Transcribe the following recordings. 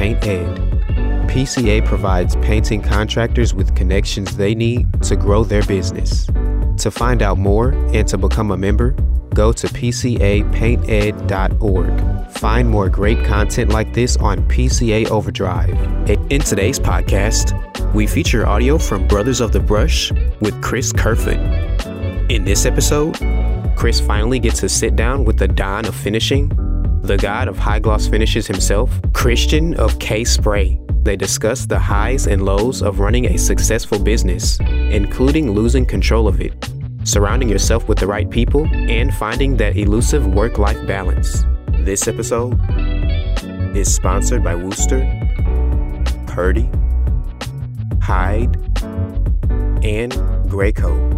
Paint Ed. PCA provides painting contractors with connections they need to grow their business. To find out more and to become a member, go to pcapainted.org. Find more great content like this on PCA Overdrive. In today's podcast, we feature audio from Brothers of the Brush with Chris Kerfoot. In this episode, Chris finally gets to sit down with the Don of finishing, the god of high gloss finishes himself, Christian of K Spray. They discuss the highs and lows of running a successful business, including losing control of it, surrounding yourself with the right people, and finding that elusive work life balance. This episode is sponsored by Wooster, Purdy, Hyde, and Graco.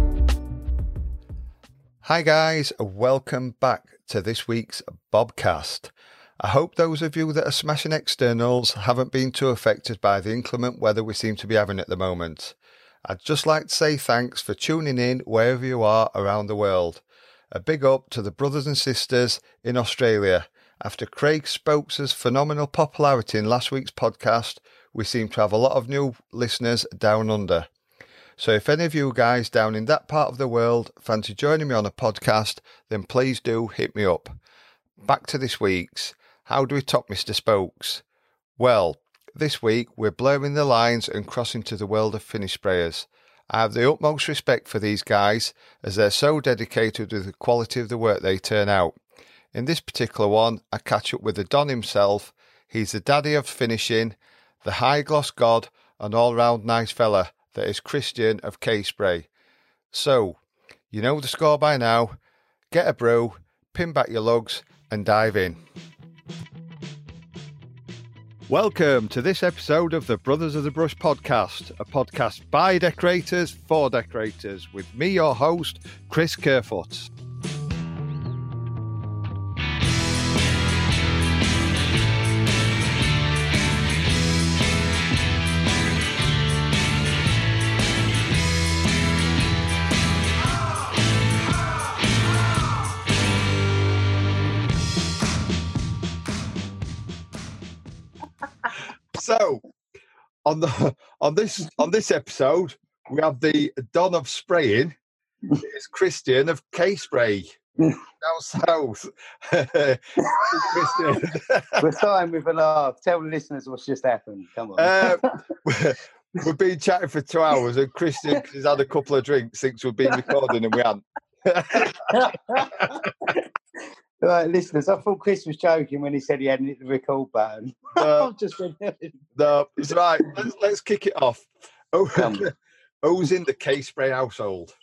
Hi, guys, welcome back to this week's Bobcast. I hope those of you that are smashing externals haven't been too affected by the inclement weather we seem to be having at the moment. I'd just like to say thanks for tuning in wherever you are around the world. A big up to the brothers and sisters in Australia. After Craig Spokes' phenomenal popularity in last week's podcast, we seem to have a lot of new listeners down under. So if any of you guys down in that part of the world fancy joining me on a podcast, then please do hit me up. Back to this week's. How do we top Mr. Spokes? Well, this week we're blurring the lines and crossing to the world of finish sprayers. I have the utmost respect for these guys as they're so dedicated to the quality of the work they turn out. In this particular one, I catch up with the Don himself. He's the daddy of finishing, the high gloss god, and all round nice fella that is Christian of K Spray. So, you know the score by now. Get a brew, pin back your lugs, and dive in. Welcome to this episode of the Brothers of the Brush podcast, a podcast by decorators for decorators, with me, your host, Chris Kerfoot. On the on this on this episode, we have the Don of spraying. It's Christian of K Spray. Down south. We're starting with a laugh. Tell the listeners what's just happened. Come on. Uh, we've been chatting for two hours, and Christian has had a couple of drinks since we've been recording, and we haven't. Right, listeners, I thought Chris was joking when he said he hadn't hit the record button. No. I've just no, it's right. Let's, let's kick it off. Oh, who's in the K Spray household?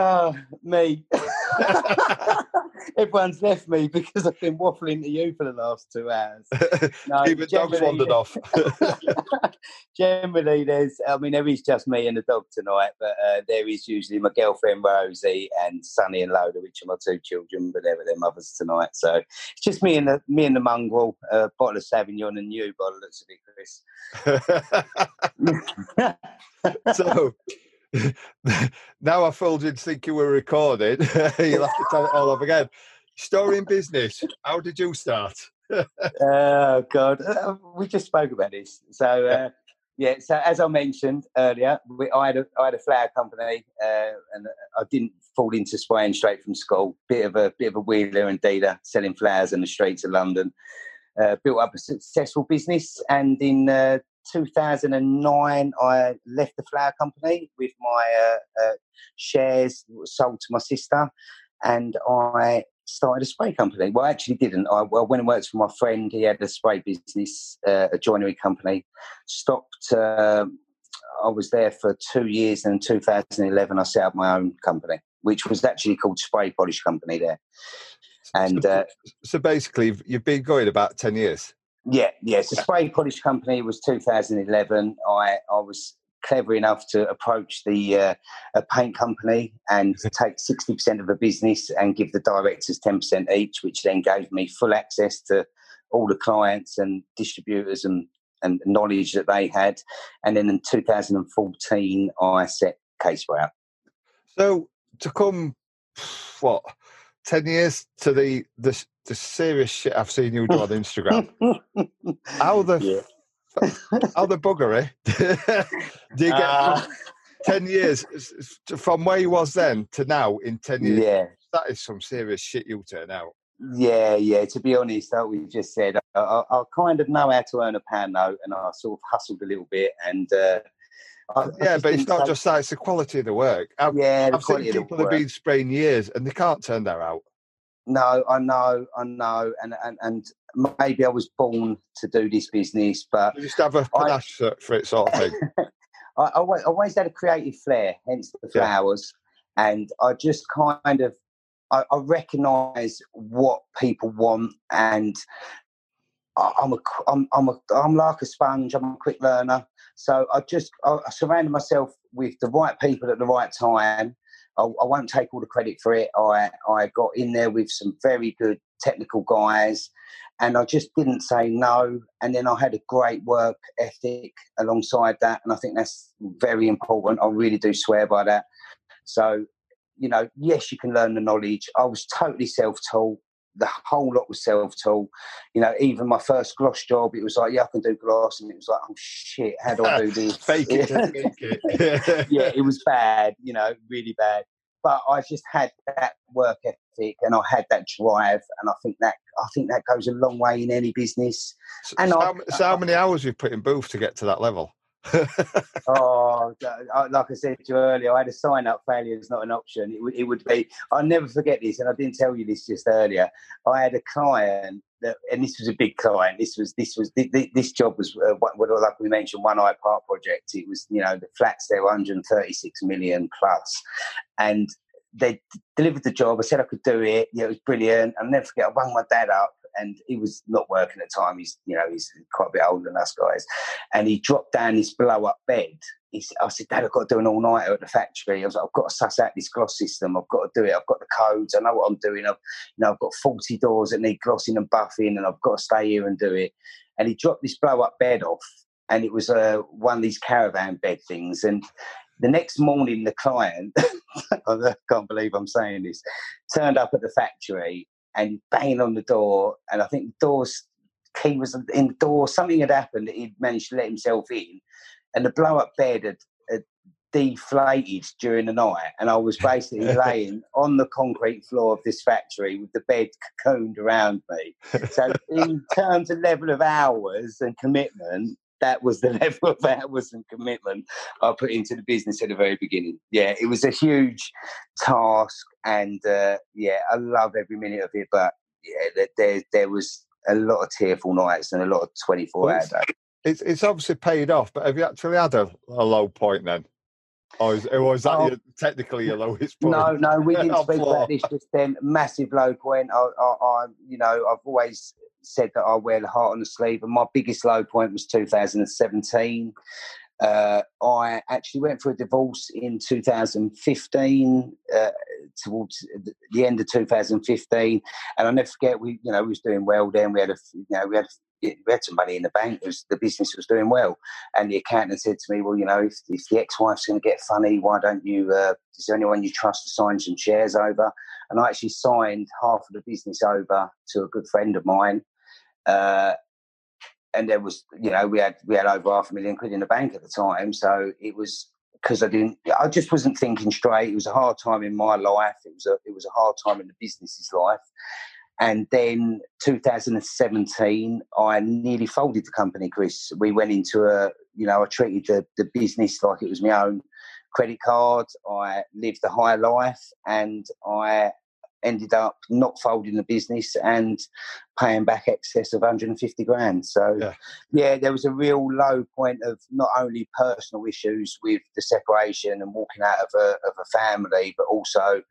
Ah, me. Everyone's left me because I've been waffling to you for the last two hours. No, Even dogs generally- wandered off. Generally, there's, I mean, there is just me and the dog tonight, but uh, there is usually my girlfriend Rosie and Sunny and Loda, which are my two children, but they're with their mothers tonight. So it's just me and the me and the mongrel, a bottle of Sauvignon and you by the looks of it, Chris. so now I fooled you to think you were recording. You'll have to tell it all over again. Story in business. How did you start? oh God, Uh, we just spoke about this. So uh, yeah, so as I mentioned earlier, we, I had a I had a flower company, uh, and I didn't fall into spraying straight from school. Bit of a bit of a wheeler and dealer, selling flowers in the streets of London. Uh, built up a successful business, and in uh, 2009, I left the flower company with my uh, uh, shares sold to my sister, and I started a spray company. Well, I actually didn't. I well, went and worked for my friend. He had a spray business, uh, a joinery company. Stopped. Uh, I was there for two years, and in 2011, I set up my own company, which was actually called Spray Polish Company there. And so, uh, so basically, you've- you've been going about 10 years. Yeah, yeah. So Spray Polish Company was 2011. I I was clever enough to approach the uh, a paint company and take 60% of the business and give the directors 10% each, which then gave me full access to all the clients and distributors and, and knowledge that they had. And then in 2014, I set K Spray up. So to come, what, 10 years to the, the the serious shit I've seen you do on Instagram. how the yeah. how the buggery do you get uh, ten years from where you was then to now in ten years? Yeah, that is some serious shit you turn out. Yeah, yeah. To be honest, like we just said, I, I, I, kind of know how to earn a pound note, and I sort of hustled a little bit. And uh, I, yeah, but it's not just that; it's the quality of the work. I've, yeah, I've seen people have been spraying years, and they can't turn that out. No, I know, I know, and and and maybe I was born to do this business, but you just have a panache for it, sort of thing. I, I always had a creative flair, hence the flowers, yeah. and I just kind of I, I recognise what people want, and I, I'm a I'm I'm a I'm like a sponge. I'm a quick learner, so I just I, I surrounded myself with the right people at the right time I, I, won't take all the credit for it. I, I got in there with some very good technical guys and I just didn't say no. And then I had a great work ethic alongside that. And I think that's very important. I really do swear by that. So, you know, yes, you can learn the knowledge. I was totally self taught. The whole lot was self taught. You know, even my first gloss job, it was like, yeah, I can do gloss. And it was like, oh shit, how do I do this? fake it, fake it. yeah, it was bad, you know, really bad but I just had that work ethic and I had that drive, and I think that I think that goes a long way in any business. So, and so, I, how, so how many hours you've put in booth to get to that level? Oh, like I said to you earlier, I had a sign up failure is not an option. It, it would be, I'll never forget this, and I didn't tell you this just earlier. I had a client that, and this was a big client. This was, this was, this job was, uh, what, like we mentioned, One Hyde Park project. It was, you know, the flats there were 136 million plus, and they delivered the job. I said I could do it. Yeah, it was brilliant. I'll never forget. I rang my dad up and he was not working at the time. He's, you know, he's quite a bit older than us guys. And he dropped down this blow up bed. He I said, Dad, I've got to do an all nighter at the factory. I was like, I've got to suss out this gloss system. I've got to do it. I've got the codes. I know what I'm doing. I've, you know, I've got 40 doors that need glossing and buffing and I've got to stay here and do it. And he dropped this blow up bed off and it was uh, one of these caravan bed things. And the next morning, the client, I can't believe I'm saying this, turned up at the factory and banging on the door. And I think the door's key was in the door. Something had happened. That he'd managed to let himself in, and the blow up bed had, had deflated during the night. And I was basically laying on the concrete floor of this factory with the bed cocooned around me. So, in terms of level of hours and commitment, that was the level of hours and commitment I put into the business at the very beginning. Yeah, it was a huge task, and uh, yeah, I love every minute of it. But yeah, there there was a lot of tearful nights and a lot of twenty four hour days. It's it's obviously paid off, but have you actually had a, a low point then? Or is, or is that oh, your, technically your lowest point? No, no, we didn't speak about this just then. Massive low point. I, I, I, you know, I've always said that I wear the heart on the sleeve, and my biggest low point was 2017. Uh, I actually went for a divorce in 2015, uh, towards the end of 2015, and I'll never forget. We, you know, we was doing well then. We had a, you know, we had we had some money in the bank. Was, the business was doing well, and the accountant said to me, "Well, you know, if, if the ex-wife's going to get funny, why don't you? Uh, is there anyone you trust to sign some shares over?" And I actually signed half of the business over to a good friend of mine. Uh, and there was, you know, we had we had over half a million quid in the bank at the time, so it was because I didn't, I just wasn't thinking straight. It was a hard time in my life. It was a it was a hard time in the business's life. And then 2017, I nearly folded the company, Chris. We went into a, you know, I treated the, the business like it was my own credit card. I lived a high life and I ended up not folding the business and paying back excess of 150 grand. So, yeah. yeah. there was a real low point of not only personal issues with the separation and walking out of a, of a family, but also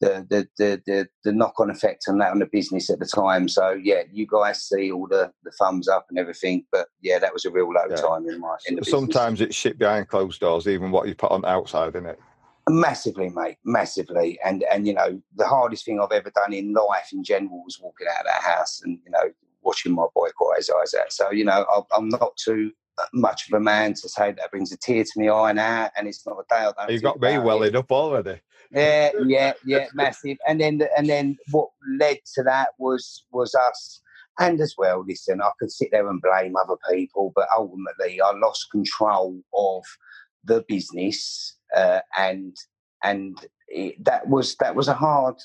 the the the the, the knock on effect on that on the business at the time. So yeah, you guys see all the the thumbs up and everything, but yeah, that was a real low yeah. time in my in the Sometimes business. it's shit behind closed doors, even what you put on the outside, isn't it? Massively, mate, massively. And and you know, the hardest thing I've ever done in life in general was walking out of that house and you know watching my boy cry his eyes out. So you know, I'm not too uh, much of a man to say that brings a tear to my eye now, and it's not a day I don't. You got me welling up already. Yeah, yeah, yeah, massive. And then, and then, what led to that was was us, and as well. Listen, I could sit there and blame other people, but ultimately, I lost control of the business, uh, and and it, that was that was a hard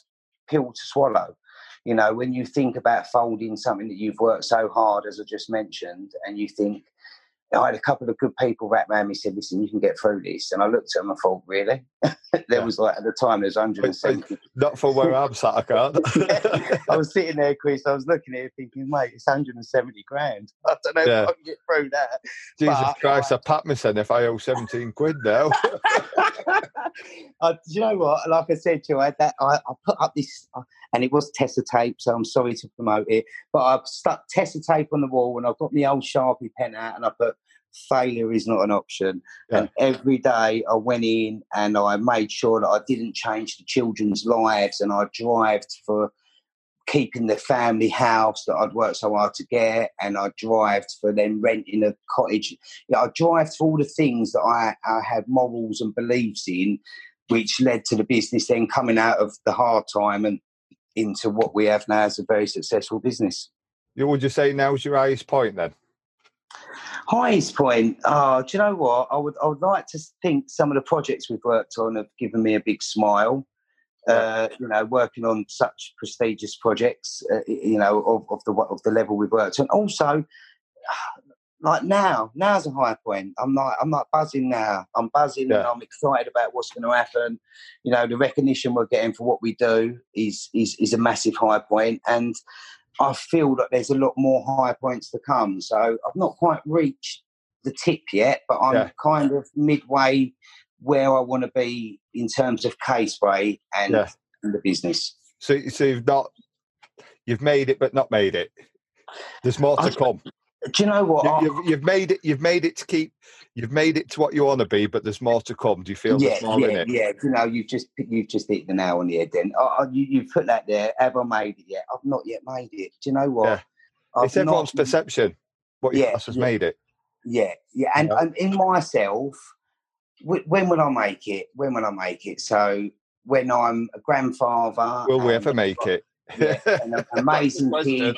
pill to swallow. You know, when you think about folding something that you've worked so hard, as I just mentioned, and you think, I had a couple of good people wrap around me and said, "Listen, you can get through this." And I looked at them and thought, "Really?" there yeah. was like at the time there was 170. Not for where I'm sat, I can't. I was sitting there, Chris. I was looking at it, thinking, "Mate, it's 170 grand. I don't know yeah. if I can get through that." Jesus but, Christ, I, I pat myself if I owe 17 quid now. uh, do you know what? Like I said to you, I, that, I, I put up this, uh, and it was Tesa tape, so I'm sorry to promote it, but I've stuck Tesa tape on the wall, and I've got my old Sharpie pen out, and I put failure is not an option. Yeah. And every day I went in and I made sure that I didn't change the children's lives, and I drived for keeping the family house that I'd worked so hard to get, and I drived for them renting a cottage. Yeah, I drived for all the things that I, I had morals and beliefs in, which led to the business then coming out of the hard time and into what we have now as a very successful business. You would you say now's your highest point then? Highest point. Oh, do you know what? I would I would like to think some of the projects we've worked on have given me a big smile. Uh, you know, working on such prestigious projects, uh, you know, of, of, the of the level we've worked on. Also, like now, now's a high point. I'm like, I'm like buzzing now. I'm buzzing yeah. and I'm excited about what's going to happen. You know, the recognition we're getting for what we do is is is a massive high point, and I feel that there's a lot more high points to come. So I've not quite reached the tip yet, but I'm yeah. kind of midway where I want to be in terms of K-Spray and, yeah. and the business. So, so you've not, you've made it, but not made it. There's more to I, come. Do you know what? You, have you've made it. You've made it to keep. You've made it to what you want to be, but there's more to come. Do you feel yeah, more yeah, in it? Yeah, you know, you've just you've just hit the nail on the head. Then oh, you you put that there. Have I made it yet? I've not yet made it. Do you know what? Yeah. It's everyone's not, perception. What yeah, has yeah, made it. Yeah, yeah, and, and in myself, when will I make it? When will I make it? So when I'm a grandfather, will we ever make it? yeah, an amazing kid,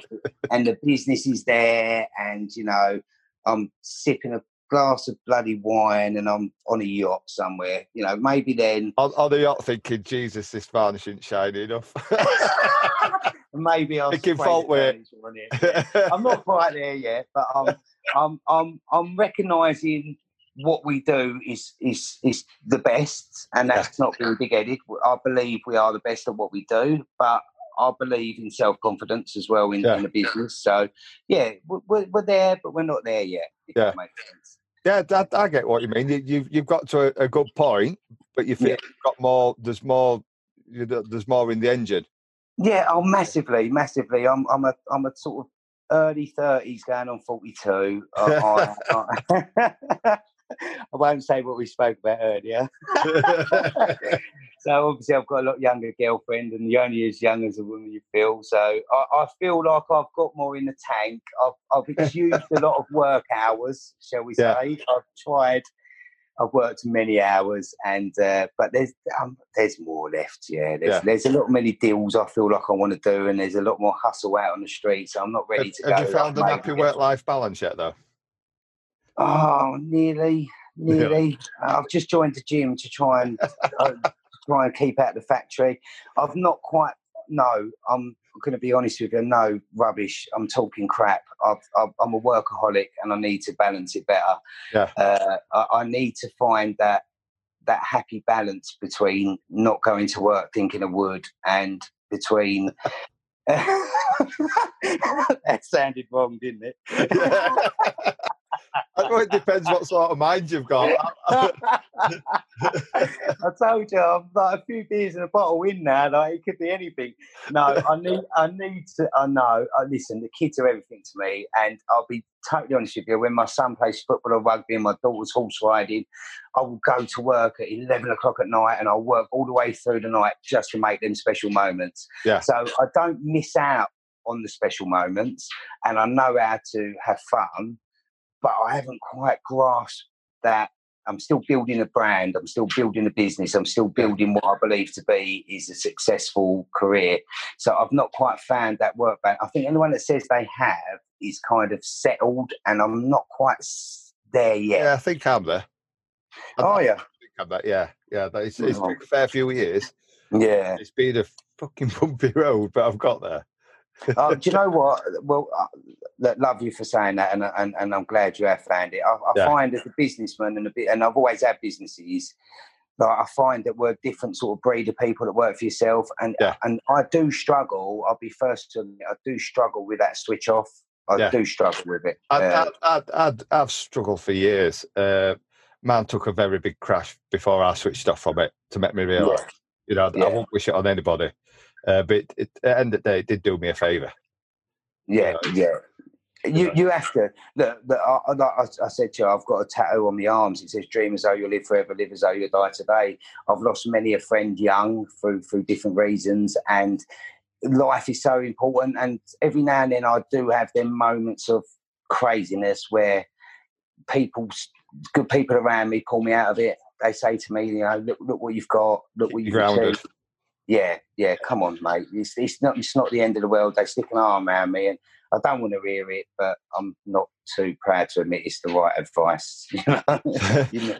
and the business is there, and you know, I'm sipping a glass of bloody wine and I'm on a yacht somewhere. You know, maybe then on, on the yacht thinking, Jesus, this varnish isn't shiny enough. maybe I'll thinking fault with I'm not quite there yet, but I'm I'm I'm I'm recognising what we do is is is the best, and that's not being big headed. I believe we are the best at what we do, but I believe in self confidence as well in, yeah. in, the business. So, yeah, we're, we're, there, but we're not there yet. yeah. Yeah, that, I get what you mean. You, you've you've got to a, a good point, but you feel yeah. you've got more. There's more. There's more in the engine. Yeah, oh, massively, massively. I'm I'm a I'm a sort of early thirties, going on forty two. I, I, I won't say what we spoke about earlier. so obviously, I've got a lot younger girlfriend, and you're only as young as a woman you feel. So I, I feel like I've got more in the tank. I've, I've exused a lot of work hours, shall we yeah. say? I've tried. I've worked many hours, and uh, but there's um, there's more left. Yeah, there's yeah. there's a lot many deals I feel like I want to do, and there's a lot more hustle out on the street. So I'm not ready have, to have go. Have you found like, an happy work life balance yet, though? Oh, nearly, nearly. Yeah. I've just joined the gym to try and uh, try and keep out the factory. I've not quite. No, I'm going to be honest with you. No, rubbish. I'm talking crap. i am a workaholic, and I need to balance it better. Yeah. Uh, I, I need to find that that happy balance between not going to work thinking of wood and between that sounded wrong, didn't it? I know it depends what sort of mind you've got. I told you, I'm like a few beers and a bottle in now. Like it could be anything. No, I need, I need to. I know. I listen. The kids are everything to me, and I'll be totally honest with you. When my son plays football or rugby, and my daughter's horse riding, I will go to work at eleven o'clock at night, and I'll work all the way through the night just to make them special moments. Yeah. So I don't miss out on the special moments, and I know how to have fun but I haven't quite grasped that I'm still building a brand. I'm still building a business. I'm still building what I believe to be is a successful career. So I've not quite found that work balance. I think anyone that says they have is kind of settled, and I'm not quite there yet. Yeah, I think I'm there. I oh yeah, I'm there. Yeah, yeah. It's, it's oh. been a fair few years. Yeah, it's been a fucking bumpy road, but I've got there. Oh, do you know what? Well, uh, love you for saying that, and and, and I'm glad you have found it. I, I yeah. find as a businessman and a bit, and I've always had businesses. Like I find that we're different sort of breed of people that work for yourself, and yeah. and I do struggle. I'll be first to admit, I do struggle with that switch off. I yeah. do struggle with it. I, I, I, I, have struggled for years. Uh, man took a very big crash before I switched off from it to make me realise. You know, I won't wish it on anybody. Uh, but it, at the end of the day, it did do me a favour. Yeah, yeah. You you have to look. look I, I, I, said to you, I've got a tattoo on my arms. It says, "Dream as though you'll live forever, live as though you'll die today." I've lost many a friend young through through different reasons, and life is so important. And every now and then, I do have them moments of craziness where people, good people around me, pull me out of it. They say to me, "You know, look, look what you've got. Look what you've achieved." Yeah, yeah, come on, mate. It's, it's not it's not the end of the world. They stick an arm around me, and I don't want to hear it, but I'm not too proud to admit it's the right advice.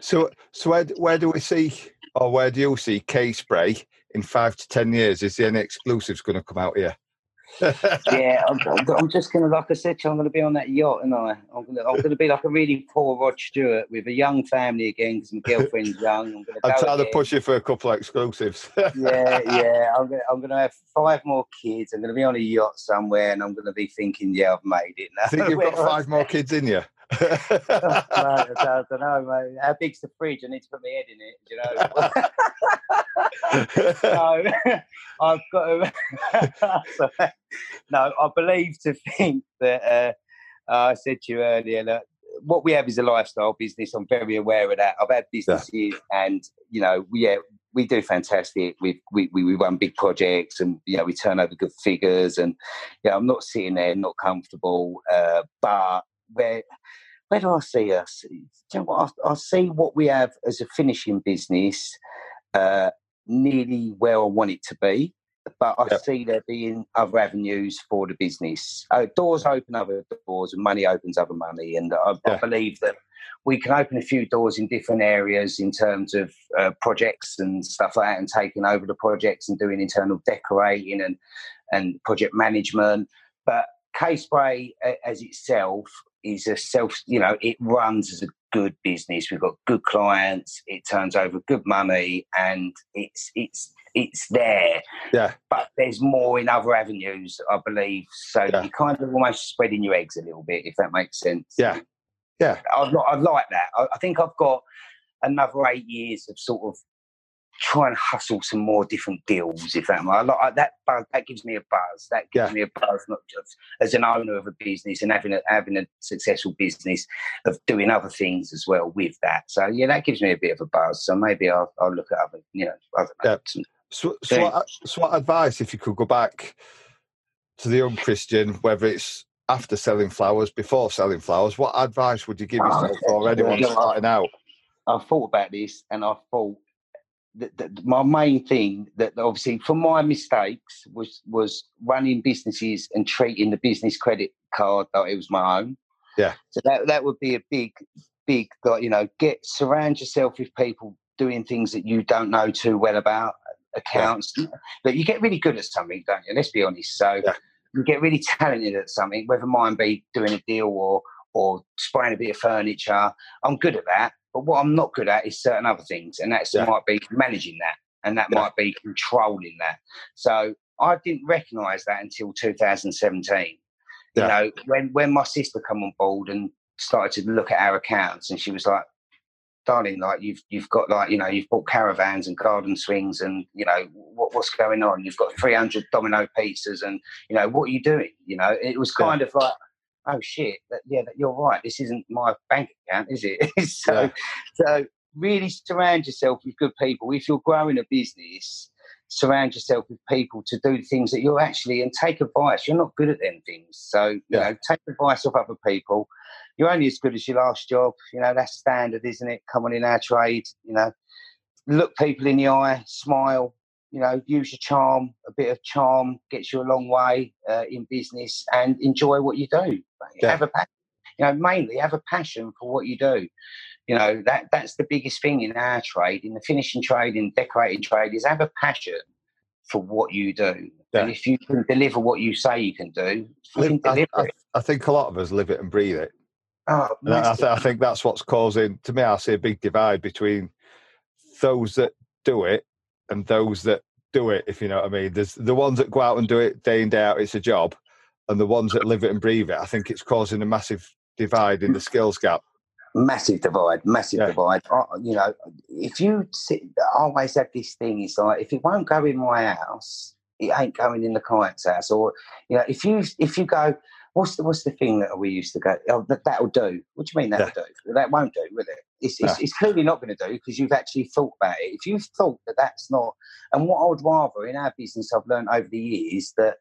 so, so where, where do we see, or where do you see K Spray in five to ten years? Is there any exclusives going to come out here? Yeah, I'm, I'm, just gonna, like I said, I'm gonna be on that yacht, and I, I'm gonna, I'm gonna be like a really poor Rod Stewart with a young family again because my girlfriend's young. I'm gonna. I'm trying to push you for a couple of exclusives. yeah, yeah. I'm gonna, I'm gonna have five more kids. I'm gonna be on a yacht somewhere, and I'm gonna be thinking, yeah, I've made it. Now. I think you've got five more kids in you. Oh, I don't know, mate. How big's the fridge? I need to put my head in it. You know no, I've got to. so, no, I believe to think that uh, uh, I said to you earlier that what we have is a lifestyle business. I'm very aware of that. I've had businesses, yeah. and you know, we yeah, we do fantastic. We, we we run big projects, and you know, we turn over good figures. And you know, I'm not sitting there not comfortable, uh, but where where do I see us? You know what? I, I see what we have as a finishing business uh, nearly where I want it to be. But I yep. see there being other avenues for the business. Uh, doors open other doors, and money opens other money. And I, yeah. I, believe that we can open a few doors in different areas in terms of uh, projects and stuff like that, and taking over the projects and doing internal decorating and and project management. But K Spray as itself is a self, you know, it runs as a good business. We've got good clients. It turns over good money, and it's it's it's there. Yeah. But there's more in other avenues, I believe. So yeah. you're kind of almost spreading your eggs a little bit, if that makes sense. Yeah. Yeah. I'd, I'd like that. I, I think I've got another eight years of sort of try and hustle some more different deals. If that, I like that, that gives me a buzz. That gives yeah. me a buzz, not just as an owner of a business and having a having a successful business of doing other things as well with that. So yeah, that gives me a bit of a buzz. So maybe I'll, I'll look at other, you know, other. Yeah. So, so what, so what advice, if you could go back to the young Christian, whether it's after selling flowers, before selling flowers, what advice would you give oh, yourself oh, or anyone starting out? I thought about this and I thought the, the, my main thing that obviously for my mistakes was was running businesses and treating the business credit card that it was my own. Yeah. So that that would be a big, big, you know, get surround yourself with people doing things that you don't know too well about accounts. Yeah. But you get really good at something, don't you? Let's be honest. So yeah. you get really talented at something, whether mine be doing a deal or or spraying a bit of furniture. I'm good at that. But what I'm not good at is certain other things, and that yeah. might be managing that, and that yeah. might be controlling that. So I didn't recognise that until 2017. Yeah. You know, when when my sister come on board and started to look at our accounts, and she was like, "Darling, like you've you've got like you know you've bought caravans and garden swings, and you know what, what's going on? You've got 300 domino pizzas, and you know what are you doing? You know, it was kind of like." Oh shit, that, yeah, that you're right. This isn't my bank account, is it? so, yeah. so really surround yourself with good people. If you're growing a business, surround yourself with people to do the things that you're actually and take advice. You're not good at them things, so you yeah. know, take advice off other people. You're only as good as your last job. You know that's standard, isn't it? Come on in our trade. You know, look people in the eye, smile. You know, use your charm. A bit of charm gets you a long way uh, in business, and enjoy what you do. Yeah. Have a you know, mainly have a passion for what you do. You know, that that's the biggest thing in our trade, in the finishing trade, in decorating trade, is have a passion for what you do. Yeah. And if you can deliver what you say you can do, you I, it. I, think a lot of us live it and breathe it. Oh, I, th- I think that's what's causing, to me, I see a big divide between those that do it and those that do it, if you know what I mean. There's the ones that go out and do it day in, day out, it's a job. And the ones that live it and breathe it, I think it's causing a massive divide in the skills gap massive divide, massive yeah. divide. I, you know, if you sit, I always have this thing. It's like if it won't go in my house, it ain't going in the client's house. Or you know, if you if you go, what's the what's the thing that we used to go? Oh, that that'll do. What do you mean that'll yeah. do? That won't do, will it? It's, it's, it's clearly not going to do because you've actually thought about it. If you've thought that that's not, and what I would rather in our business, I've learned over the years that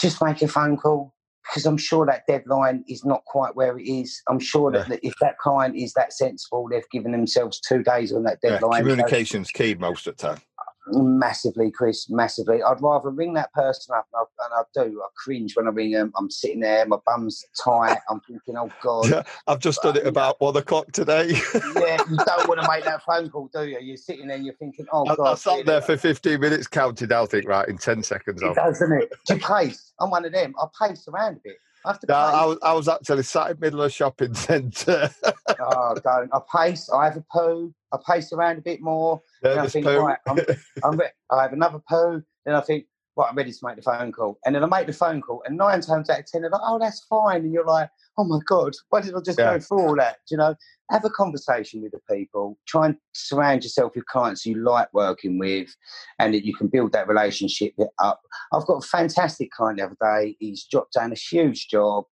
just make a phone call, because I'm sure that deadline is not quite where it is. I'm sure that, yeah. if that client is that sensible, they've given themselves two days on that deadline. Yeah, communication's so, key most of the time. Massively, Chris, massively. I'd rather ring that person up, and I, and I do. I cringe when I ring them. I'm sitting there, my bum's tight. I'm thinking, oh God. Yeah, I've just but, done it about one o'clock today. yeah, you don't want to make that phone call, do you? You're sitting there, and you're thinking, oh I, God. I sat there for 15 minutes, counted out, think, right, in 10 seconds. It does, doesn't it? To pace. I'm one of them. I pace around a bit. I, no, I, was, I was actually sat in the middle of a shopping centre. oh, don't. I pace, I have a poo, I pace around a bit more. Then I think, right, I'm, I'm re- I have another poo. Then I think, right, I'm ready to make the phone call. And then I make the phone call, and nine times out of ten, they're like, oh, that's fine. And you're like, oh my God, why did I just yeah. go through all that? You know, have a conversation with the people. Try and surround yourself with clients you like working with and that you can build that relationship up. I've got a fantastic client the other day. He's dropped down a huge job.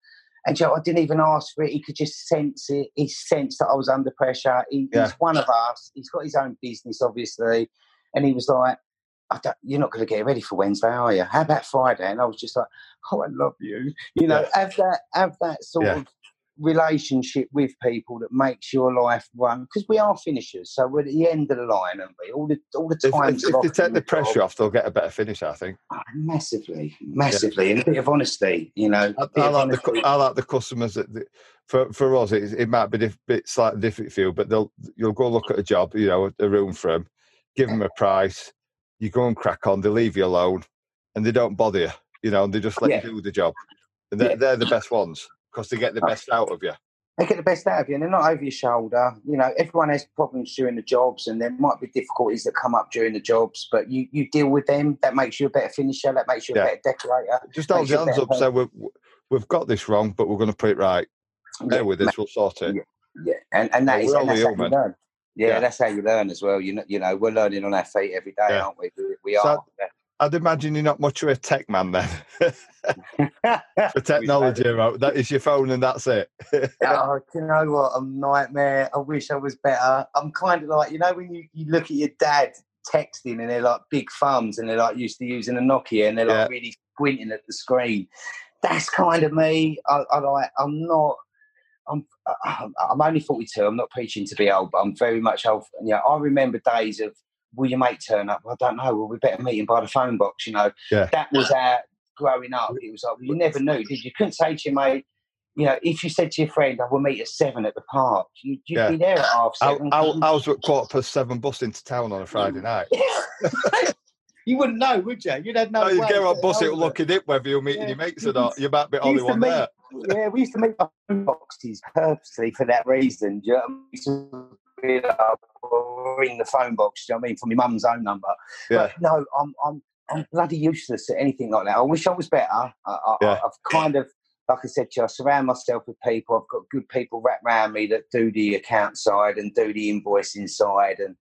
And you know, I didn't even ask for it. He could just sense it. He sensed that I was under pressure. He, yeah. He's one of us. He's got his own business, obviously. And he was like, you're not going to get ready for Wednesday, are you? How about Friday? And I was just like, oh, I love you. You know, yeah. have that have that sort yeah. of relationship with people that makes your life run because we are finishers so we're at the end of the line aren't we all the all the time if, if, if they take the pressure job, off they'll get a better finish i think oh, massively massively yeah. and a bit of honesty you know i, I like the i like the customers that for for us it, it might be a bit slightly different for you, but they'll you'll go look at a job you know a room for them give them a price you go and crack on, they leave you alone, and they don't bother you, you know, and they just let yeah. you do the job. And they're, yeah. they're the best ones because they get the best out of you. They get the best out of you, and they're not over your shoulder. You know, everyone has problems during the jobs, and there might be difficulties that come up during the jobs, but you, you deal with them. That makes you a better finisher. That makes you a better decorator. Just hold your hands up, say we've, we've got this wrong, but we're going to put it right. Bear with this, we'll sort it. Yeah, yeah. and and that is, and that's how you learn. Yeah, yeah, that's how you learn as well. You know, you know, we're learning on our feet every day, yeah. aren't we? We, we so are. I'd imagine you're not much of a tech man then. For technology, right? that is your phone and that's it. oh, you know what? I'm a nightmare. I wish I was better. I'm kind of like, you know, when you, you look at your dad texting and they're like big thumbs and they're like used to using a Nokia and they're like yeah. really squinting at the screen. That's kind of me. I, I like. I'm not. I'm uh, I'm only 42. I'm not preaching to be old, but I'm very much old. You know, I remember days of will your mate turn up? I don't know. Well, we better meet him by the phone box. You know, yeah. that was our growing up. It was like you never knew. Did you? couldn't say to your mate. You know, if you said to your friend, oh, "I will meet at seven at the park," you'd, you'd yeah. be there at half seven. I, I, I was at quarter past seven bus into town on a Friday night. you wouldn't know, would you? You'd have no. no you get on bus, it'll look at it whether you're meeting yeah. your mates or not. You might be only one meet, there. Yeah, we used to phone boxes purposely for that reason. Do you know? We used to ring the phone box. Do you know what I mean? From my mum's own number. Yeah. But no, I'm I'm I'm bloody useless at anything like that. I wish I was better. I, I, yeah. I've kind of like I said to you, I surround myself with people. I've got good people wrapped around me that do the account side and do the invoicing side, and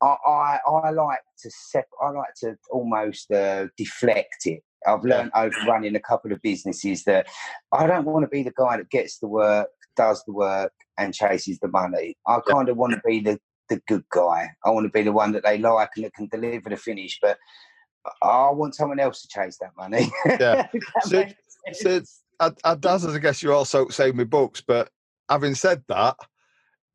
I, I, I like to sep- I like to almost uh, deflect it. I've learned over running a couple of businesses that I don't want to be the guy that gets the work, does the work, and chases the money. I yeah. kind of want to be the the good guy. I want to be the one that they like and that can deliver the finish. But I want someone else to chase that money. Yeah. so, so I, I, as I guess you're also saying with books, but having said that,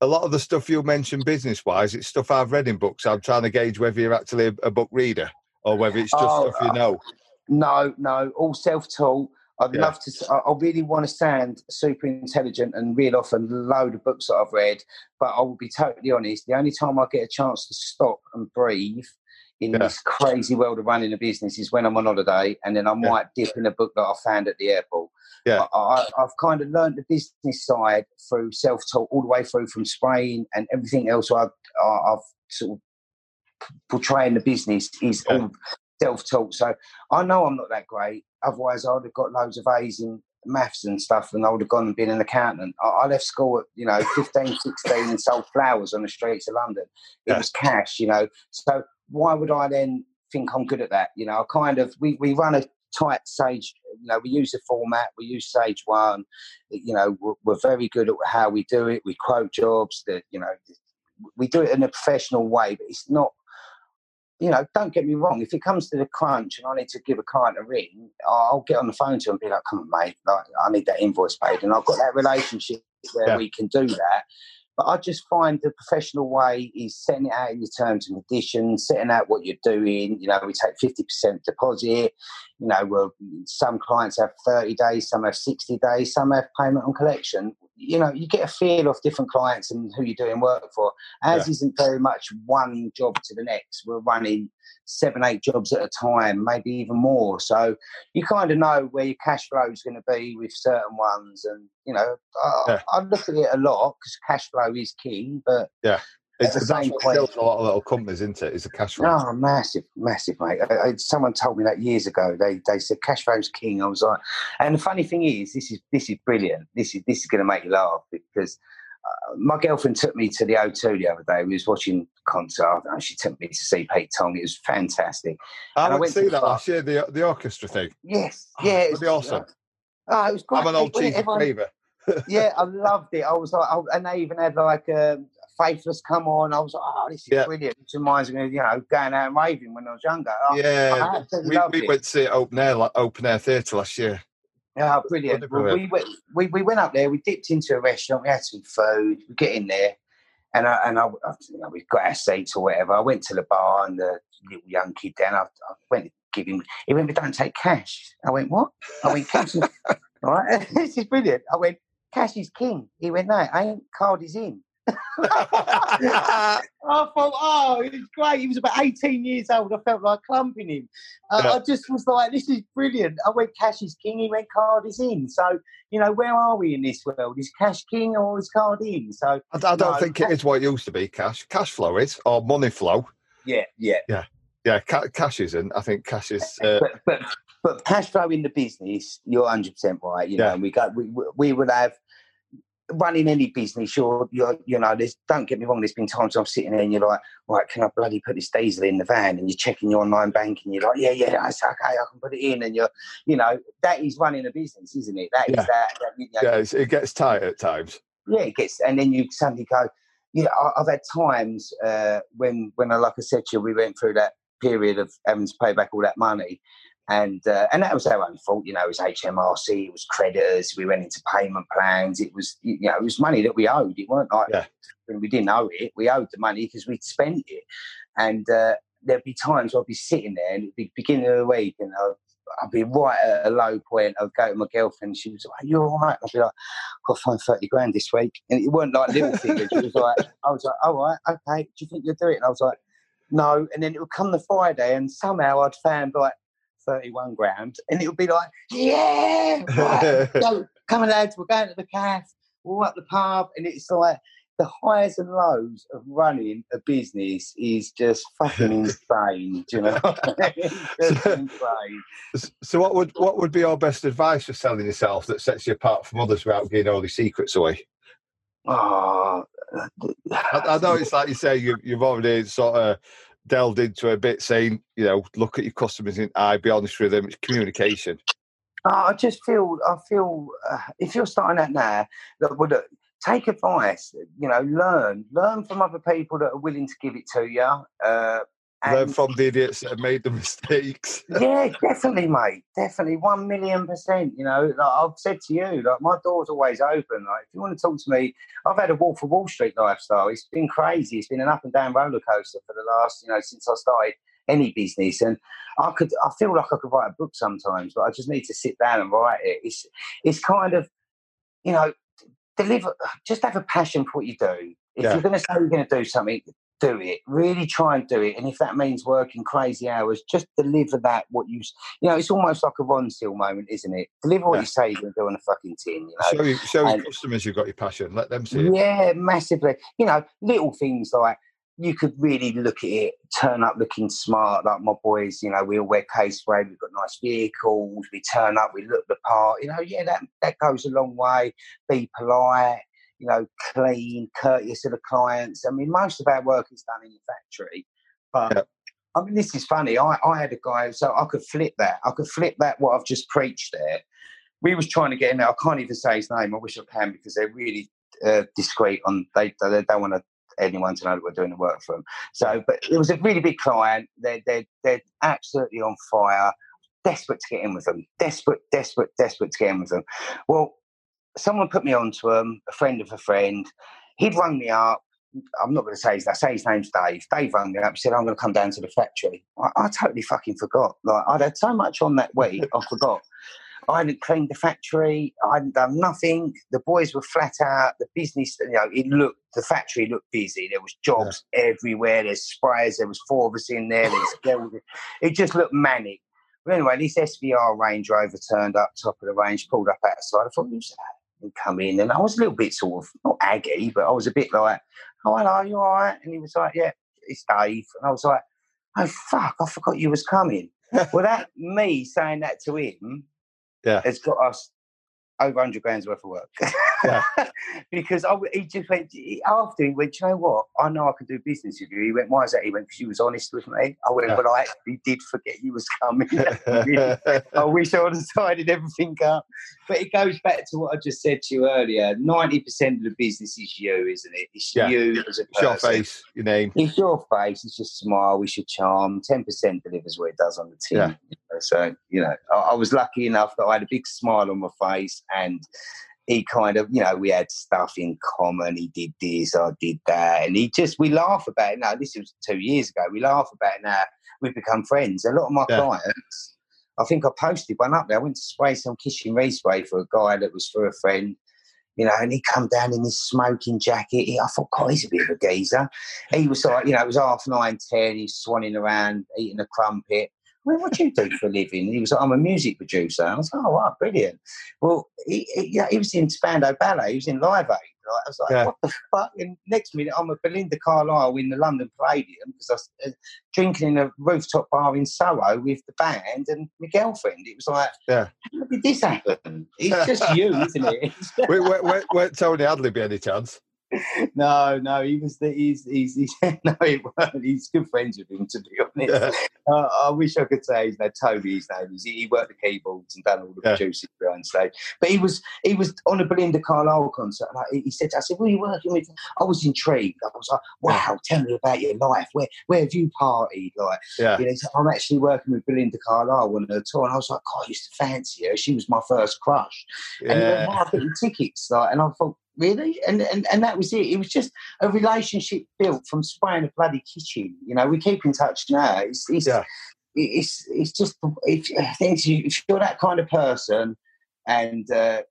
a lot of the stuff you mentioned business wise, it's stuff I've read in books. I'm trying to gauge whether you're actually a, a book reader or whether it's just oh, stuff you know. No, no, all self taught. I'd yeah. love to. I really want to sound super intelligent and reel off a load of books that I've read. But I will be totally honest. The only time I get a chance to stop and breathe in yeah. this crazy world of running a business is when I'm on holiday, and then I might yeah. dip in a book that I found at the airport. Yeah, I, have kind of learned the business side through self-taught, all the way through from Spain and everything else I've, I've sort of portraying the business is yeah. all self-taught. So I know I'm not that great. Otherwise, I would have got loads of A's in maths and stuff, and I would have gone and been an accountant. I, I left school at you know 15, 16, and sold flowers on the streets of London. It yeah. was cash, you know. So why would I then think I'm good at that? You know, I kind of we we run a tight sage you know we use the format we use sage one you know we're, we're, very good at how we do it we quote jobs that you know we do it in a professional way but it's not you know, don't get me wrong. If it comes to the crunch and I need to give a client a ring, I'll get on the phone to him and be like, "Come on, mate, like, I need that invoice paid," and I've got that relationship where yeah. we can do that. But I just find the professional way is setting it out in your terms and conditions, setting out what you're doing. You know, we take 50% deposit. You know, well, some clients have 30 days, some have 60 days, some have payment on collection. You know, you get a feel of different clients and who you're doing work for. As yeah. isn't very much one job to the next. We're running seven, eight jobs at a time, maybe even more. So you kind of know where your cash flow is going to be with certain ones. And, you know, I, yeah. I look at it a lot because cash flow is key, but yeah. It's the same point. a lot of little companies, isn't it? it? Is a cash flow. Oh, massive, massive, mate. I, I, someone told me that years ago. They they said cash flow's king. I was like, and the funny thing is, this is this is brilliant. This is this is going to make you laugh because uh, my girlfriend took me to the O2 the other day. We was watching concert. And She took me to see Pete Tong. It was fantastic. I, and I went to see that last year, the the orchestra thing. Yes, oh, yeah, it was awesome. Oh, it was great. I'm an old cheesy believer. yeah, I loved it. I was like, I, and they even had like um, Faithless come on. I was like, oh, this is yeah. brilliant. It reminds me of you know going out and raving when I was younger. I, yeah, I we, we went to see it open air like open air theatre last year. Oh, yeah, brilliant. Well, we, went, we, we went up there, we dipped into a restaurant, we had some food, we get in there, and I, and I, you know, we got our seats or whatever. I went to the bar and the little young kid down, I, I went to give him, he went, we don't take cash. I went, what? I went, cash all right, this is brilliant. I went, cash is king. He went, no, I ain't, card is in. I thought, oh, it was great. He was about 18 years old. I felt like clumping him. Uh, yeah. I just was like, this is brilliant. I went, cash is king. He went, card is in. So, you know, where are we in this world? Is cash king or is card in? So, I, I don't no, think cash... it is what it used to be. Cash, cash flow is, or money flow. Yeah, yeah, yeah, yeah. Ca- cash isn't. I think cash is. Uh... But, but, but cash flow in the business, you're 100 percent right. You know, we got we we would have running any business, you're, you're you know, there's, don't get me wrong, there's been times I'm sitting there and you're like, right, can I bloody put this diesel in the van? And you're checking your online banking, and you're like, yeah, yeah, that's okay, I can put it in. And you're, you know, that is running a business, isn't it? That is yeah. that. that you know, yeah, it gets tight at times. Yeah, it gets, and then you suddenly go, yeah, I've had times uh, when, when I, like I said to you, we went through that period of having to pay back all that money and uh, and that was our own fault. You know, it was HMRC, it was creditors. We went into payment plans. It was you know, it was money that we owed. It weren't like yeah. we didn't owe it. We owed the money because we'd spent it. And uh, there'd be times I'd be sitting there, and it'd be beginning of the week, and I'd, I'd be right at a low point. I'd go to my girlfriend. She was like, "You're all right." I'd be like, "I've got to find thirty grand this week," and it weren't like little figures. She was like, "I was like, all right, okay. Do you think you'll do it?" And I was like. No, and then it would come the Friday, and somehow I'd found like 31 grand, and it would be like, yeah, right, go, come on, lads, we're going to the calf, we're up the pub, and it's like the highs and lows of running a business is just fucking insane. you know? so, insane. so, what would what would be your best advice for selling yourself that sets you apart from others without giving all the secrets away? Oh, I, I, know it's like you say you, you've already sort of delved into a bit, saying, you know, look at your customers in eye, be honest with them. It's communication. I just feel, I feel, uh, if you're starting out now, that would uh, take advice. You know, learn, learn from other people that are willing to give it to you. Uh, Learn from the idiots that have made the mistakes. yeah, definitely, mate. Definitely, one million percent. You know, like I've said to you, like my door's always open. Like, if you want to talk to me, I've had a Wolf of Wall Street lifestyle. It's been crazy. It's been an up and down roller coaster for the last, you know, since I started any business. And I could, I feel like I could write a book sometimes, but I just need to sit down and write it. It's, it's kind of, you know, deliver. Just have a passion for what you do. If yeah. you're going to say you're going to do something, do it. Really try and do it. And if that means working crazy hours, just deliver that. What you, you know, it's almost like a Ronseal moment, isn't it? Deliver what yeah. you say you're going to do on a fucking tin. You know, show, you, show and, customers you've got your passion. Let them see it. Yeah, massively. You know, little things like you could really look at it, turn up looking smart. Like my boys, you know, we all wear K Spray, we've got nice vehicles, we turn up, we look the part. You know, yeah, that that goes a long way. Be polite you know, clean, courteous to the clients. I mean, most of our work is done in the factory, but yeah. I mean, this is funny. I, I had a guy, so I could flip that. I could flip that what I've just preached there. We was trying to get in there. I can't even say his name. I wish I can because they're really uh, discreet on. They they don't want to anyone to know that we're doing the work for them. So, but it was a really big client. They're they're they're absolutely on fire. Desperate to get in with them. Desperate, desperate, desperate to get in with them. Well, someone put me on to him, a friend of a friend. He'd rung me up. I'm not going to say his, I say his name's Dave. Dave rang me up. He said, I'm going to come down to the factory. I, I totally fucking forgot. Like, I'd had so much on that week, I forgot. I hadn't cleaned the factory. I hadn't done nothing. The boys were flat out. The business, you know, it looked, the factory looked busy. There was jobs yeah. everywhere. There's sprayers. There was four of us in there. it just looked manic. But anyway, this SVR Range Rover turned up, top of the range, pulled up outside. I thought, who's that? And come in. And I was a little bit sort of, not aggy, but I was a bit like, oh, hello, you all right? And he was like, yeah, it's Dave. And I was like, oh, fuck, I forgot you was coming. well, that me saying that to him yeah. has got us over 100 grand's worth of work. Yeah. because I, he just went, after he went, you know what? I know I can do business with you. He went, why is that? He went, because you was honest with me. I went, yeah. but I actually did forget you was coming. I wish I would have tidied everything up. But it goes back to what I just said to you earlier. 90% of the business is you, isn't it? It's yeah. you as a person. It's your face, your name. It's your face. It's your smile. It's your charm. 10% delivers what it does on the team Yeah. So, you know, I, I was lucky enough that I had a big smile on my face and he kind of, you know, we had stuff in common. He did this, I did that. And he just, we laugh about it now. This was two years ago. We laugh about it now. We've become friends. A lot of my yeah. clients, I think I posted one up there. I went to spray some kitchen respray for a guy that was for a friend, you know, and he come down in his smoking jacket. He, I thought, God, he's a bit of a geezer. He was like, you know, it was half nine, ten. He's swanning around, eating a crumpet well, what do you do for a living? And he was like, I'm a music producer. I was like, oh, wow, brilliant. Well, he, he, yeah, he was in Spandau Ballet. He was in Live Aid. Right? I was like, yeah. what the fuck? And next minute, I'm at Belinda Carlisle in the London Palladium because I was uh, drinking in a rooftop bar in Soho with the band and my girlfriend. It was like, yeah. how did this happen? It's just you, isn't it? wait, wait, wait, wait, Tony Hadley by any chance? no, no, he was the, he's, he's, he's no, he weren't. He's good friends with him, to be honest. Yeah. Uh, I wish I could say his name. Toby, his name is. He, he worked the keyboards and done all the yeah. producing behind stage. But he was he was on a Belinda Carlisle concert. And I, he said, I said, "Who are you working with?" I was intrigued. I was like, "Wow, tell me about your life. Where where have you partied?" Like, yeah. you know, I'm actually working with Belinda Carlisle on a tour, and I was like, "God, I used to fancy her. She was my first crush." Yeah. And he went, "Getting tickets." Like, and I thought really. And, and and that was it. It was just a relationship built from spraying a bloody kitchen. You know, we keep in touch now. It's it's yeah. it's, it's just if if you're that kind of person and uh,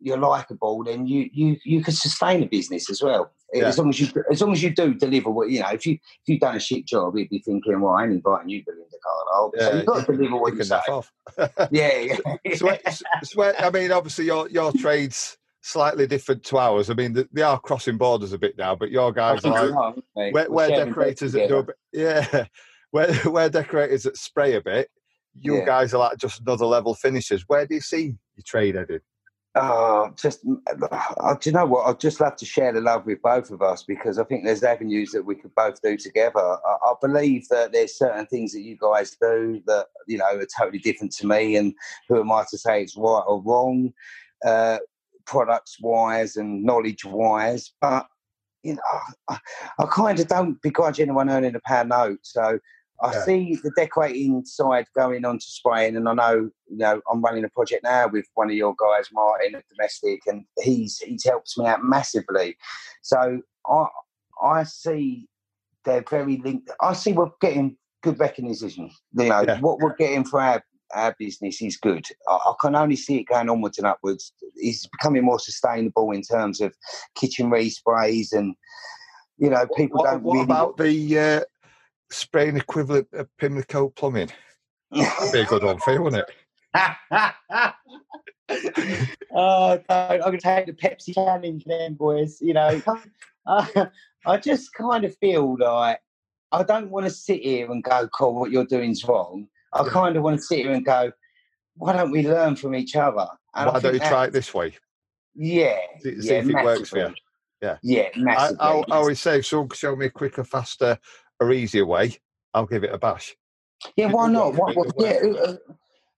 you're likable, then you you you can sustain a business as well. Yeah. As long as you as long as you do deliver what you know. If you if you've done a shit job, you'd be thinking, well, I ain't inviting you, Belinda Carlisle. Yeah, so you've got to deliver what you, you say. Off. yeah, yeah. so, so, I mean, obviously, your your trades slightly different to ours. I mean, they are crossing borders a bit now, but your guys are like, we're, we're decorators that do a bit, yeah, we're, we're decorators that spray a bit. You yeah. guys are like just another level finishers. Where do you see your trade headed? Oh, just uh, do you know what? I'd just love to share the love with both of us because I think there's avenues that we could both do together. I, I, believe that there's certain things that you guys do that you know are totally different to me, and who am I to say it's right or wrong? Uh, products wise and knowledge wise, but you know, I, I kind of don't begrudge anyone earning a pound note. So I Yeah. see the decorating side going on to spraying, and I know you know I'm running a project now with one of your guys, Martin, at Domestic, and he's he's helps me out massively. So I I see they're very linked. I see we're getting good recognition. You know Yeah. what we're getting for our our business is good. I, I can only see it going onwards and upwards. It's becoming more sustainable in terms of kitchen resprays and you know people what, don't what really. about the uh, spraying equivalent of Pimlico plumbing? That'd be a good one for you, wouldn't it? oh, I'm going to take the Pepsi challenge then, boys. You know, uh, I just kind of feel like I don't want to sit here and go, cool, what you're doing is wrong. I Yeah. kind of want to sit here and go, why don't we learn from each other? And Why don't you try it this way? Yeah. See, see yeah, if it works for you. Yeah. Yeah, I, massively. I, I always say, if someone can show me a quicker, faster, or easier way, I'll give it a bash. Yeah, why not? Why, yeah, uh, uh,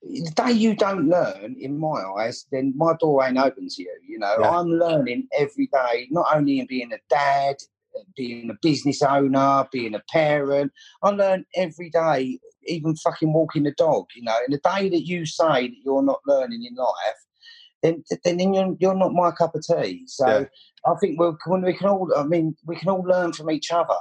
the day you don't learn, in my eyes, then my door ain't open to you. You know, Yeah. I'm learning every day, not only in being a dad, uh, being a business owner, being a parent. I learn every day, even fucking walking the dog. You know, and the day that you say that you're not learning in life, then then you're, you're not my cup of tea. So Yeah. I think we'll, when we can all, I mean, we can all learn from each other.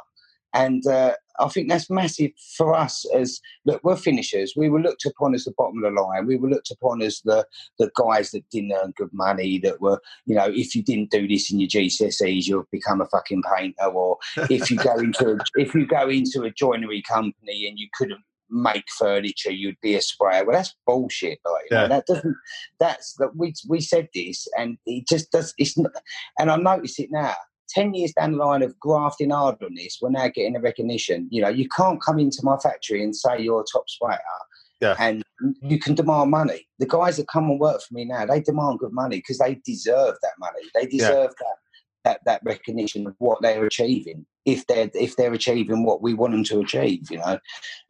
And uh, I think that's massive for us as look, we're finishers. We were looked upon as the bottom of the line. We were looked upon as the the guys that didn't earn good money. That were, you know, if you didn't do this in your GCSEs, you'll become a fucking painter. Or if you go into a, if you go into a joinery company and you couldn't make furniture, you'd be a sprayer. Well, that's bullshit. Like, you know, Yeah. that doesn't. That's that we we said this, and it just does. It's not, and I notice it now. 10 years down the line of grafting hard on this, we're now getting a recognition. You know, you can't come into my factory and say you're a top sprayer Yeah. and you mm. can demand money. The guys that come and work for me now, they demand good money because they deserve that money. They deserve that, that that recognition of what they're achieving if they're if they're achieving what we want them to achieve, you know.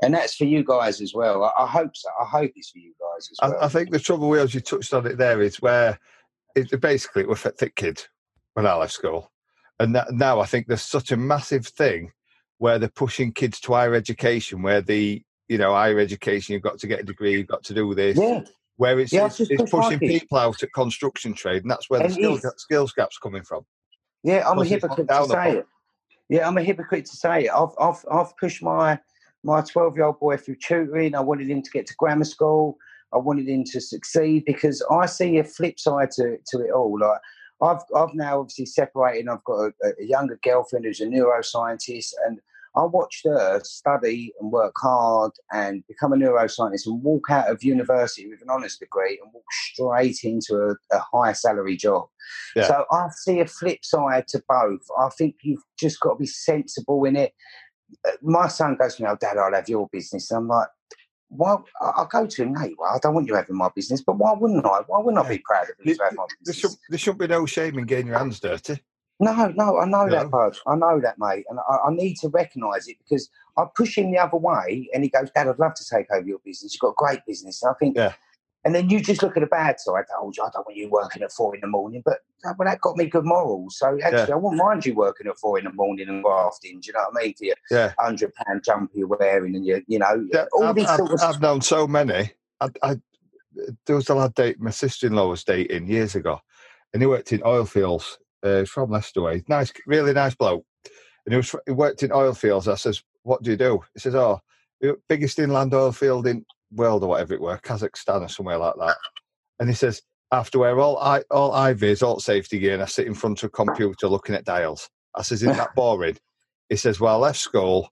And that's for you guys as well. I, I hope so. I hope it's for you guys as well. I, I think the trouble as you touched on it there, is where it, basically it was for thick kids when I left school. And that, now I think there's such a massive thing where they're pushing kids to higher education, where the, you know, higher education, you've got to get a degree, you've got to do this. yeah, Where it's, Yeah, it's, it's pushing people out at construction trade, and that's where the And skills, if- skills gap's coming from. Yeah, I'm a hypocrite to say it. Yeah, I'm a hypocrite to say it. I've I've I've pushed my my 12 year old boy through tutoring. I wanted him to get to grammar school. I wanted him to succeed because I see a flip side to, to it all. Like I've I've now obviously separated. I've got a, a younger girlfriend who's a neuroscientist, and I watched her study and work hard and become a neuroscientist and walk out of university with an honours degree and walk straight into a, a higher salary job. Yeah. So I see a flip side to both. I think you've just got to be sensible in it. Uh, My son goes to me, "Oh, Dad, I'll have your business." I'm like, "Why?" I- I'll go to him, Nate. Well, I don't want you having my business, but why wouldn't I? Why wouldn't I be proud of you to have my There, should, there shouldn't be no shame in getting your hands dirty. No, no, I know No. that, bud. I know that, mate. And I, I need to recognise it because I push him the other way and he goes, Dad, I'd love to take over your business. You've got a great business. And I think, Yeah. and then you just look at the bad side. Oh, I don't want you working at four in the morning. But uh, well, that got me good morals. So actually, I wouldn't mind you working at four in the morning and grafting. Do you know what I mean? For your Yeah. hundred pound jumper you're wearing and you, you know, Yeah, all I've, this I've, sort of I've known so many. I, I, there was a lad date my sister-in-law was dating years ago, and he worked in oil fields. Uh, he's from Leicester way. Nice, really nice bloke. And he was he worked in oil fields. I says, "What do you do?" He says, "Oh, biggest inland oil field in world or whatever it were, Kazakhstan or somewhere like that." And he says, "I have to wear all I all IVs, all safety gear, and I sit in front of a computer looking at dials." I says, "Isn't that boring?" He says, "Well, I left school."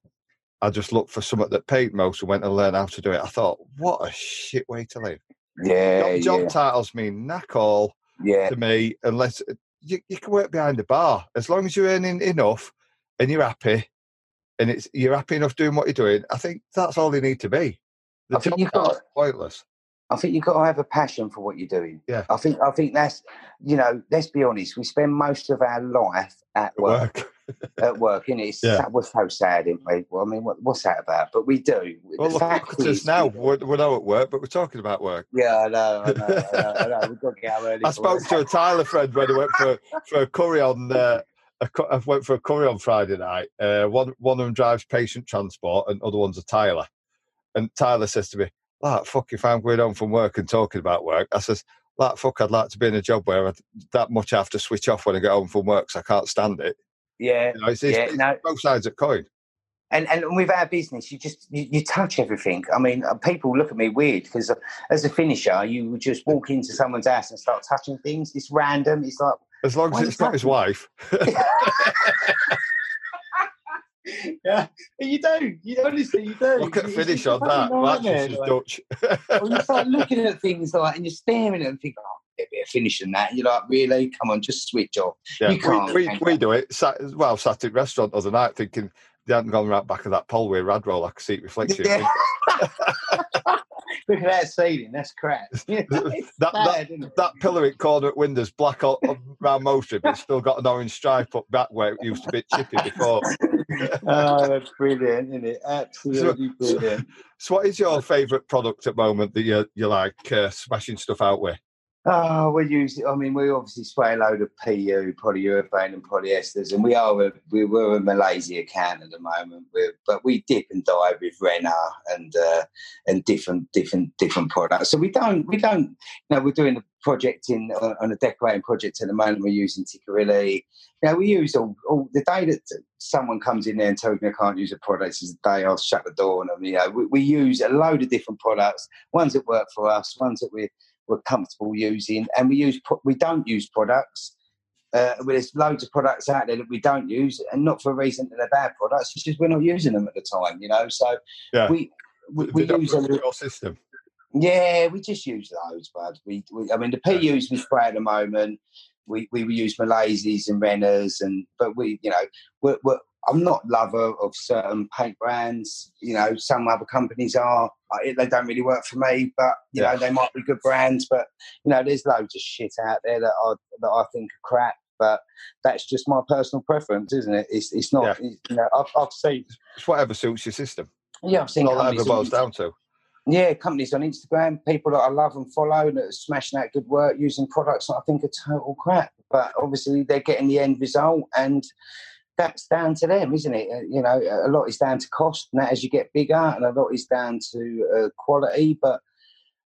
I just looked for something that paid most and went and learned how to do it. I thought, what a shit way to live. yeah, job, job yeah, titles mean knack all yeah, to me, unless you, you can work behind the bar as long as you're earning enough and you're happy, and it's you're happy enough doing what you're doing. I think that's all they need to be. The I think you've got- pointless. I think you've got to have a passion for what you're doing. Yeah. I think I think that's you know, let's be honest, we spend most of our life at work. Work. At work, and it's Yeah. sad- we're so sad, aren't we? Well, I mean, what, what's that about? But we do. Well, The look, fact look at us is- now. We're, we're now at work, but we're talking about work. Yeah, I know, I know, I know, I know. We've got to get out early. I spoke to a Tyler friend when he went for, for a curry on uh, I, I went for a curry on Friday night. Uh, one one of them drives patient transport, and other one's a Tyler. And Tyler says to me, "That fuck, if I'm going home from work and talking about work," I says, "That fuck, I'd like to be in a job where I'd, that much I have to switch off when I get home from work, so I can't stand it." Yeah, you know, it's, it's, yeah. it's no. both sides of coin. And, and with our business, you just you, you touch everything. I mean, uh, people look at me weird because uh, as a finisher, you just walk into someone's house and start touching things. It's random. It's like as long as it's not his wife. yeah, you don't. You honestly, you don't. Look at finish on that. That's just like. Dutch. You start looking at things like, and you're staring at them, thinking, "Oh, a bit of finishing that." You're like, "Really? Come on, just switch off." Yeah, You can't, We, we, we do it. Sat, well, sat in restaurant the other night thinking they hadn't gone right back of that pole with rad roll. I could see it reflecting. Yeah. Look at that ceiling. That's crap. That- bad, it? that pillar at corner at windows, black all, around most of it, but it's still got an orange stripe up back where it used to be chippy before. oh, that's brilliant, isn't it? Absolutely brilliant. So, what is your favourite product at the moment that you you like uh, smashing stuff out with? Oh, we use. I mean, we obviously spray a load of PU, polyurethane, and polyesters, and we are a, we were a Milesi can at the moment. We're, but we dip and dive with Renner and uh, and different different different products. So we don't we don't. You know, we're doing a project in uh, on a decorating project at the moment. We're using Tikkurila. You know, we use all, all the day that someone comes in there and tells me I can't use a product is the day I'll shut the door And. You know, we, we use a load of different products. Ones that work for us, ones that we we're comfortable using, and we use we don't use products. Uh, well, there's loads of products out there that we don't use, and not for a reason that they're bad products. It's just we're not using them at the time, you know. So Yeah. we we, we use a your system. yeah, we just use those, bud. We, we I mean, the PUs we spray at the moment. We we use Milesis and Renners, and but we, you know, we're, we're, I'm not lover of certain paint brands. You know, some other companies are. I, they don't really work for me, but you Yeah. know, they might be good brands. But you know, there's loads of shit out there that I that I think are crap. But that's just my personal preference, isn't it? It's it's not. Yeah. it's, you know, I've I've seen. It's whatever suits your system. Yeah, I've seen companies ever that boils down to. yeah, companies on Instagram, people that I love and follow that are smashing out good work using products that I think are total crap. But obviously, they're getting the end result, and that's down to them, isn't it? Uh, You know, a lot is down to cost, and that as you get bigger, and a lot is down to uh, quality. But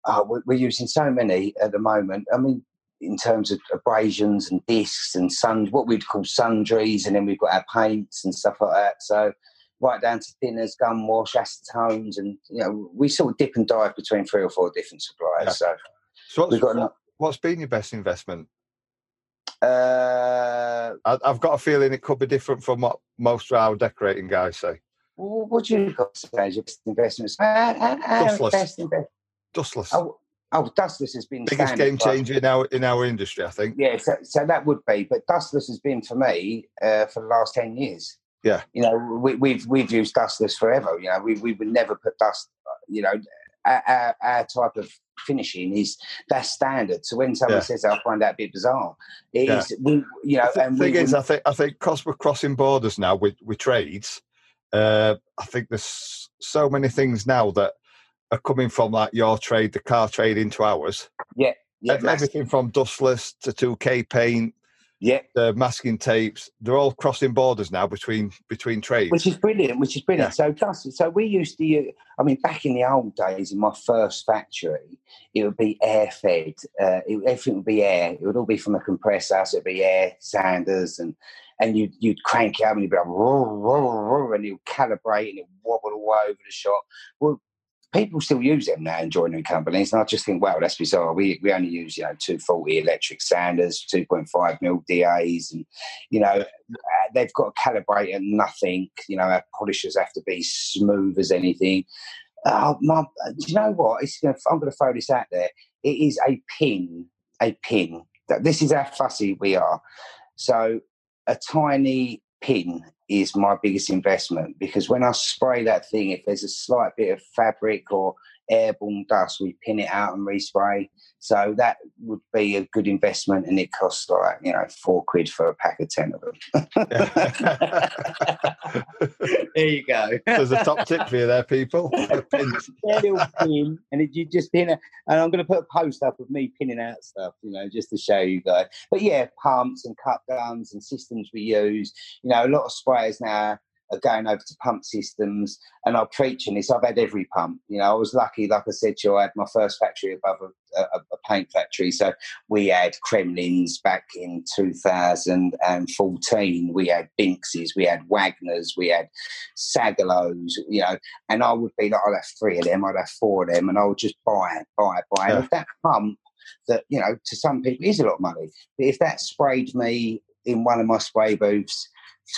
uh, we're, using so many at the moment. I mean, in terms of abrasions and discs and sun, what we'd call sundries, and then we've got our paints and stuff like that. So right down to thinners, gum wash, acetones, and you know we sort of dip and dive between three or four different suppliers. Yeah. So So what's, we've got. what's been your best investment? Uh, I, I've got a feeling it could be different from what most of our decorating guys say. what do you got to say as your best investments? Uh, Dustless. best invest- Dustless. oh, oh, Dustless has been Biggest game changer in our in our industry, I think. Yeah, so, so that would be, but Dustless has been for me uh, for the last ten years. Yeah. you know, we, we've we've used Dustless forever. You know, we we would never put dust. You know, our, our, our type of finishing is that's standard. So when someone Yeah. says, "I find that a bit bizarre," it Yeah. is we, you know, the and thing we, is, we- I think I think because we're crossing borders now with with trades, uh, I think there's so many things now that are coming from like your trade, the car trade, into ours. yeah, mass- Everything from dustless to 2K paint, yeah, the masking tapes, they're all crossing borders now between between trades. which is brilliant. Which is brilliant. So dust. So we used to. I mean, back in the old days, in my first factory, it would be air fed. Uh, it, everything would be air. It would all be from a compressor. So it'd be air sanders and. And you'd, you'd crank it up and you'd be like, roar, roar, roar, and you'd calibrate and it wobble all over the shop. Well, people still use them now in joinery companies. And I just think, wow, that's bizarre. We, we only use, you know, 240 electric sanders, 2.5 mil DAs, and, you know, uh, they've got to calibrate at nothing. You know, our polishers have to be smooth as anything. Oh, my, do you know what? I'm going to throw this out there. It is a pin, a pin. This is how fussy we are. So a tiny pin is my biggest investment because when I spray that thing, if there's a slight bit of fabric or airborne dust, we pin it out and respray. So that would be a good investment, and it costs like you know four quid for a pack of ten of them. there you go. There's a top tip for you there, people. pin, and you just pin it. And I'm going to put a post up of me pinning out stuff, you know, just to show you guys. But yeah, pumps and cut guns and systems we use. You know, a lot of sprayers now are going over to pump systems. And I'm preaching this. I've had every pump. You know, I was lucky, like I said to you, I had my first factory above a, a, a paint factory. So we had Kremlins back in 2014. We had Binkses, we had Wagners, we had Sagolas, you know, and I would be like, I'd have three of them, I'd have four of them, and I would just buy it, buy it, buy it. Yeah. If that pump that, you know, to some people is a lot of money, but if that sprayed me in one of my spray booths,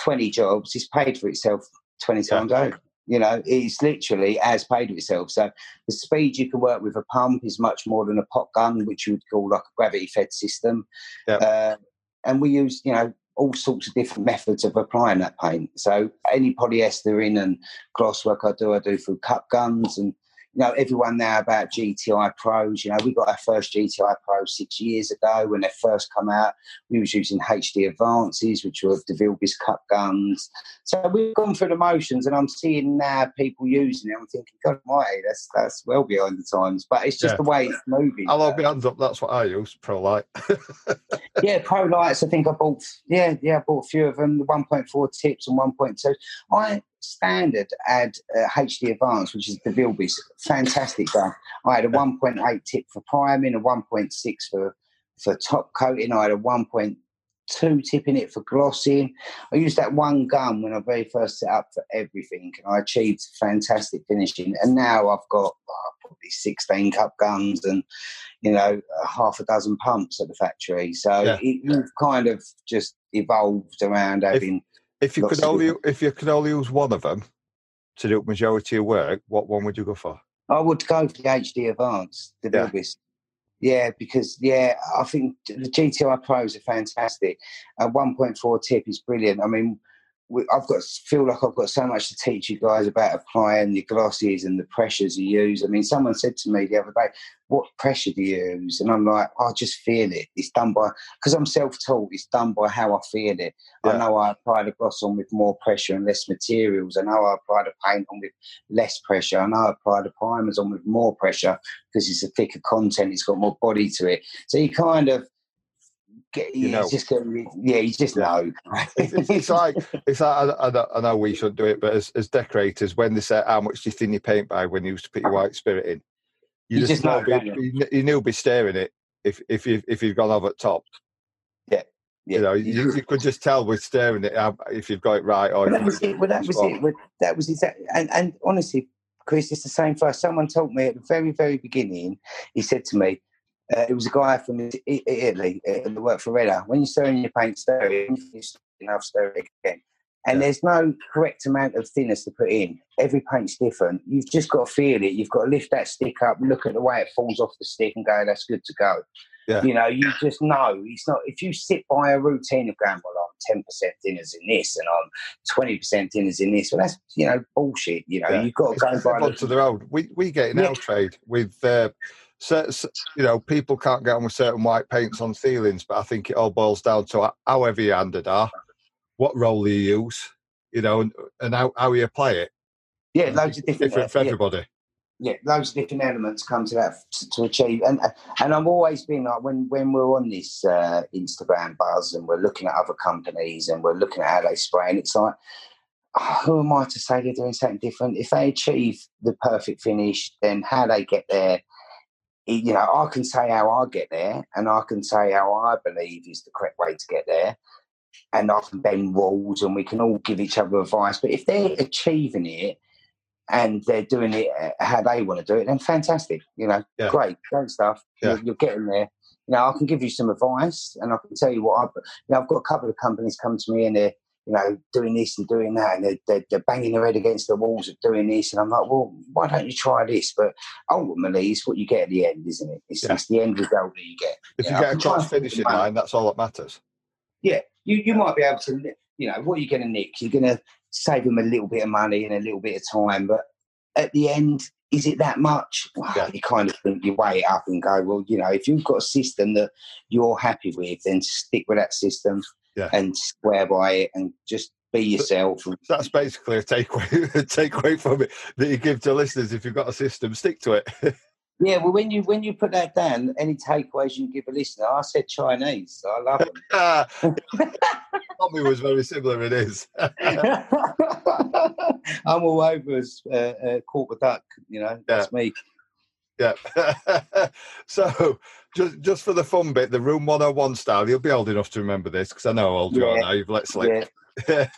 20 jobs, it's paid for itself 20 times yeah. over. You know, it's literally as paid for itself. So the speed you can work with a pump is much more than a pot gun, which you would call like a gravity fed system. Yeah. Uh, and we use, you know, all sorts of different methods of applying that paint. So any polyester in and gloss work I do, I do through cup guns and you know, everyone now about GTI Pros. You know, we got our first GTI Pro six years ago when they first come out. We was using HD Advances, which were DeVilbiss cup guns. So we've gone through the motions, and I'm seeing now people using it. I'm thinking, God Almighty, that's that's well behind the times. But it's just yeah. the way it's moving. I'll hold my hands up. That's what I use, ProLite. yeah, ProLites. I think I bought. Yeah, yeah, I bought a few of them. The 1.4 tips and 1.2. I standard add uh, HD Advance, which is the DeVilbiss. Fantastic gun. I had a 1.8 tip for priming, a 1.6 for for top coating. I had a 1.2 tip in it for glossing. I used that one gun when I very first set up for everything, and I achieved fantastic finishing. And now I've got oh, probably 16 cup guns and you know half a dozen pumps at the factory. So yeah. it, you've kind of just evolved around having. If- if you could only if you could only use one of them to do the majority of work, what one would you go for? I would go for the HD Advance, the yeah. biggest. Yeah, because yeah, I think the GTI Pros are fantastic. A 1.4 tip is brilliant. I mean, I've got feel like I've got so much to teach you guys about applying the glosses and the pressures you use. I mean, someone said to me the other day, "What pressure do you use?" And I'm like, "I just feel it. It's done by because I'm self-taught. It's done by how I feel it. Yeah. I know I apply the gloss on with more pressure and less materials. I know I apply the paint on with less pressure. I know I apply the primers on with more pressure because it's a thicker content. It's got more body to it. So you kind of Get, you know, just yeah, you just know. it's, it's, like it's like I, I, I, know we shouldn't do it, but as, as decorators, when they say how much do you thin your paint by when you used to put your white spirit in, you, you just, just know, be, you, you knew be staring it if if you if you've gone over top. Yeah. Yeah. You know, you, you, could just tell with staring it um, if you've got it right or well, that was it. Well, that was it. Well, that was exactly. And, and honestly, Chris, it's the same for us. Someone told me at the very, very beginning. He said to me, uh, it was a guy from Italy that worked for Renner. When you stir in your paint, stir it, enough, stir it again. And yeah. there's no correct amount of thinners to put in. Every paint's different. You've just got to feel it. You've got to lift that stick up, look at the way it falls off the stick, and go, "That's good to go." Yeah. You know, you just know it's not. If you sit by a routine of going, "Well, I'm ten percent thinners in this, and I'm twenty percent thinners in this," well, that's you know bullshit. You know, yeah. you've got to go by onto the road. We we get in yeah. our trade with. Uh, so, you know, people can't get on with certain white paints on ceilings, but I think it all boils down to how heavy your handed are, what roller you use, you know, and, and how, how you apply it. Yeah, loads of different, different for everybody. Yeah, loads of different elements come to that to, to achieve, and and I've always been like when when we're on this uh, Instagram buzz and we're looking at other companies and we're looking at how they spray, and it's like oh, who am I to say they're doing something different? If they achieve the perfect finish, then how they get there you know, I can say how I get there, and I can say how I believe is the correct way to get there, and I can bend walls, and we can all give each other advice. But if they're achieving it and they're doing it uh, how they want to do it, then fantastic. You know, yeah. great, great stuff. Yeah. You're, you're, getting there. You know, I can give you some advice, and I can tell you what I've. You know, I've got a couple of companies come to me and they're you know, doing this and doing that, and they're, they're, they're, banging their head against the walls of doing this. And I'm like, well, why don't you try this? But ultimately, it's what you get at the end, isn't it? It's, yeah. it's the end result that you get. If you, you get a cross finishing line, that's all that matters. Yeah, you, you might be able to, you know, what you're going to nick, you're going to save them a little bit of money and a little bit of time. But at the end, is it that much? Well, Yeah. You kind of think you weigh it up and go, well, you know, if you've got a system that you're happy with, then stick with that system Yeah. and swear by it and just be yourself. That's basically a takeaway takeaway from it that you give to listeners. If you've got a system, stick to it. yeah, well, when you when you put that down, any takeaways you can give a listener, I said Chinese, so I love it. Tommy was very similar. It is. I'm all over as uh, uh, corporate duck, you know. That's me. Yeah. so, just just for the fun bit, the room 101 style, you'll be old enough to remember this because I know how old you are now. You've let slip. Yeah.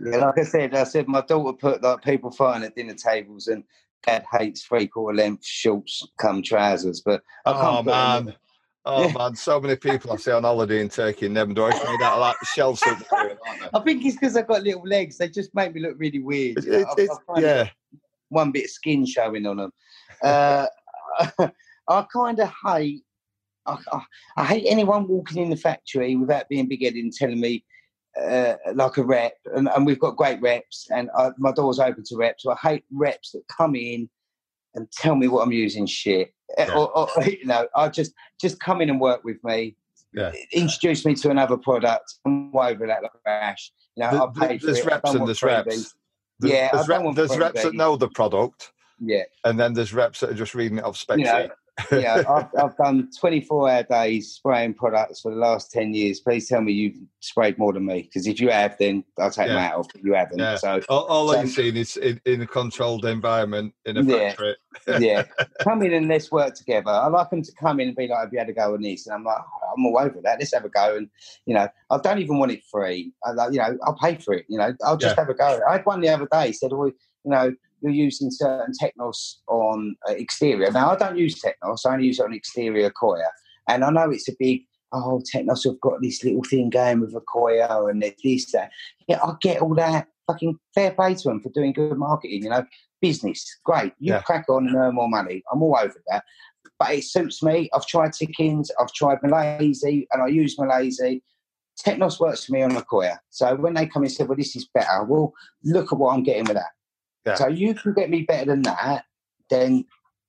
Yeah, like I said, I said my daughter put like people fighting at dinner tables, and Dad hates three quarter length shorts come trousers. But I oh them man. Oh man, so many people I see on holiday in Turkey and Nevador it's made out of like shell silk material, aren't they? I think it's because I've got little legs. They just make me look really weird. you know. It- I- I yeah, one bit of skin showing on them. Uh, I kind of hate. I, I, I hate anyone walking in the factory without being big-headed and telling me uh, like a rep, and, and we've got great reps, and I, my door's open to reps. So I hate reps that come in and tell me what I'm using shit, Yeah. or, or you know, I just just come in and work with me. Yeah. Introduce me to another product. I'm over that like rash. You know, Th- I'll pay th- for there's. Reps and there's freebies. reps. There's, Yeah, there's, want there's reps that know the product, Yeah. and then there's reps that are just reading it off spec You know, sheet. yeah, I've, I've done 24 hour days spraying products for the last 10 years. Please tell me you've sprayed more than me. Because if you have, then I'll take Yeah. off. But you haven't. Yeah. So, All, all So- I've seen is in, in a controlled environment in a Yeah. factory. yeah, come in and let's work together. I like them to come in and be like, have you had a go on this? And I'm like, "Oh, I'm all over that. Let's have a go. And, you know, I don't even want it free. I, like, you know, I'll pay for it. You know, I'll just Yeah. have a go. I had one the other day said, well, you know, you're using certain Teknos on uh, exterior. Now, I don't use Teknos. I only use it on exterior Accoya. And I know it's a big, oh, Teknos have got this little thing going with Accoya and this, that. Yeah, I get all that. Fucking fair play to them for doing good marketing, you know. Business, great. You Yeah. crack on and earn more money. I'm all over that. But it suits me. I've tried Tickins, I've tried Milesi, and I use Milesi. Teknos works for me on Accoya. So when they come and say, well, this is better, well, look at what I'm getting with that. Yeah. So you can get me better than that, then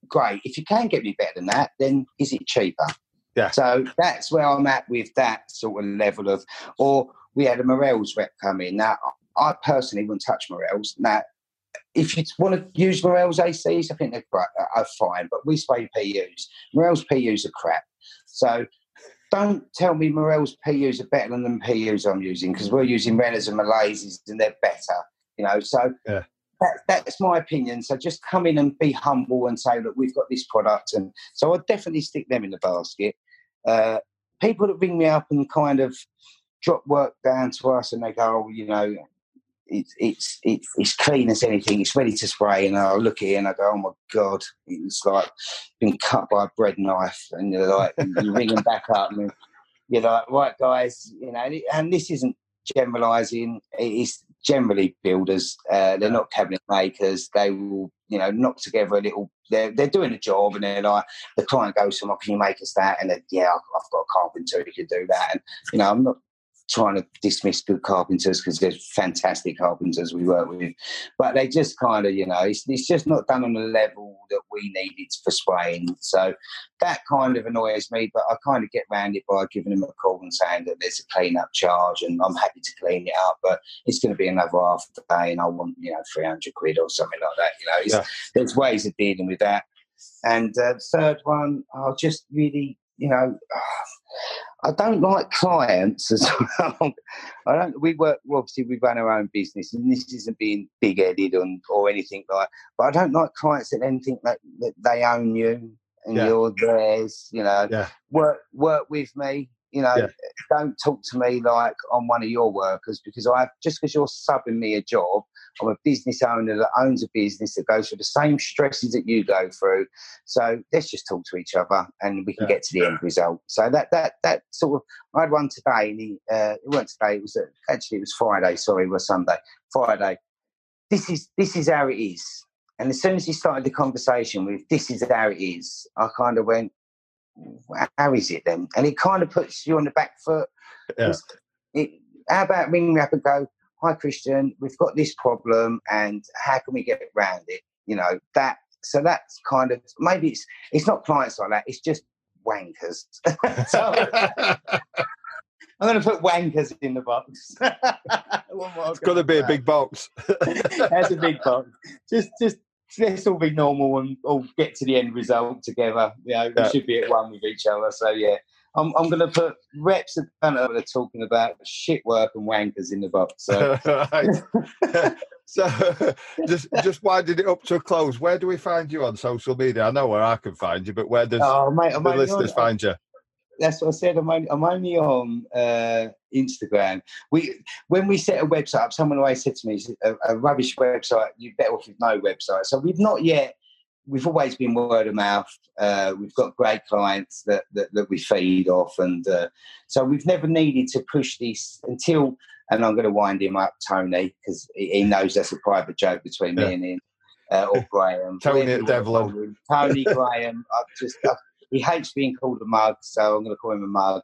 great. If you can get me better than that, then is it cheaper? Yeah. So that's where I'm at with that sort of level of, or we had a Morrells rep come in. Now, I personally wouldn't touch Morrells. Now, if you want to use Morrells ACs, I think they're great, uh, are fine, but we spray PUs. Morrells PUs are crap. So don't tell me Morrells PUs are better than the PUs I'm using because we're using Renners and Milesis and they're better. You know, so Yeah. That, that's my opinion. So just come in and be humble and say, look, we've got this product, and so I'd definitely stick them in the basket. Uh, people that ring me up and kind of drop work down to us, and they go, oh, you know, it's it's it's it's clean as anything. It's ready to spray, and I look at it and I go, oh my god, it's like been cut by a bread knife, and you're like, you ring them back up, and you're like, right, guys, you know, and this isn't generalising. It is generally builders. Uh, they're not cabinet makers. They will, you know, knock together a little. They're they're doing a job, and they're like, the client goes to them, oh, "Can you make us that?" And yeah, I've I've got a carpenter who can do that. And you know, I'm not trying to dismiss good carpenters because there's fantastic carpenters we work with, but they just kind of, you know, it's, it's just not done on the level that we need it for spraying. So that kind of annoys me, but I kind of get round it by giving them a call and saying that there's a clean up charge and I'm happy to clean it up, but it's going to be another half a day and I want, you know, 300 quid or something like that. You know, it's, Yeah. there's ways of dealing with that. And uh, the third one, I'll just really, you know, I don't like clients as well. I don't. We work obviously. We run our own business, and this isn't being big-headed on or anything like. But I don't like clients that then think that, that they own you and Yeah. you're theirs. You know, Yeah. work work with me. You know, Yeah. don't talk to me like I'm one of your workers because I have, just because you're subbing me a job. I'm a business owner that owns a business that goes through the same stresses that you go through. So let's just talk to each other and we can Yeah. get to the end result. So that that that sort of I had one today and he uh, it wasn't today, it was uh, actually it was Friday, sorry, it was Sunday. Friday. This is this is how it is. And as soon as he started the conversation with this is how it is, I kind of went, How is it then? And it kind of puts you on the back foot. Yeah. It, how about ring me up and go, Hi Christian, we've got this problem and how can we get around it? You know, that so that's kind of maybe it's it's not clients like that. It's just wankers. so, I'm going to put wankers in the box. it's got to be a big box. That's a big box. Just, just let's all be normal and all get to the end result together. You know, yeah. we should be at one with each other. So yeah, I'm, I'm going to put reps that are talking about shit work and wankers in the box. So, so just just winding it up to a close. Where do we find you on social media? I know where I can find you, but where does oh, mate, the listeners on, find you? that's what I said. I'm only, I'm only on uh, Instagram. We when we set a website up, someone always said to me, a, a rubbish website. You better off with no website." So we've not yet. We've always been word of mouth. Uh, we've got great clients that, that, that we feed off, and uh, so we've never needed to push this until. And I'm going to wind him up, Tony, because he knows that's a private joke between yeah. me and him. Uh, or Graham. Tony Devlin. Tony Graham. I've just I've he hates being called a mug, so I'm going to call him a mug.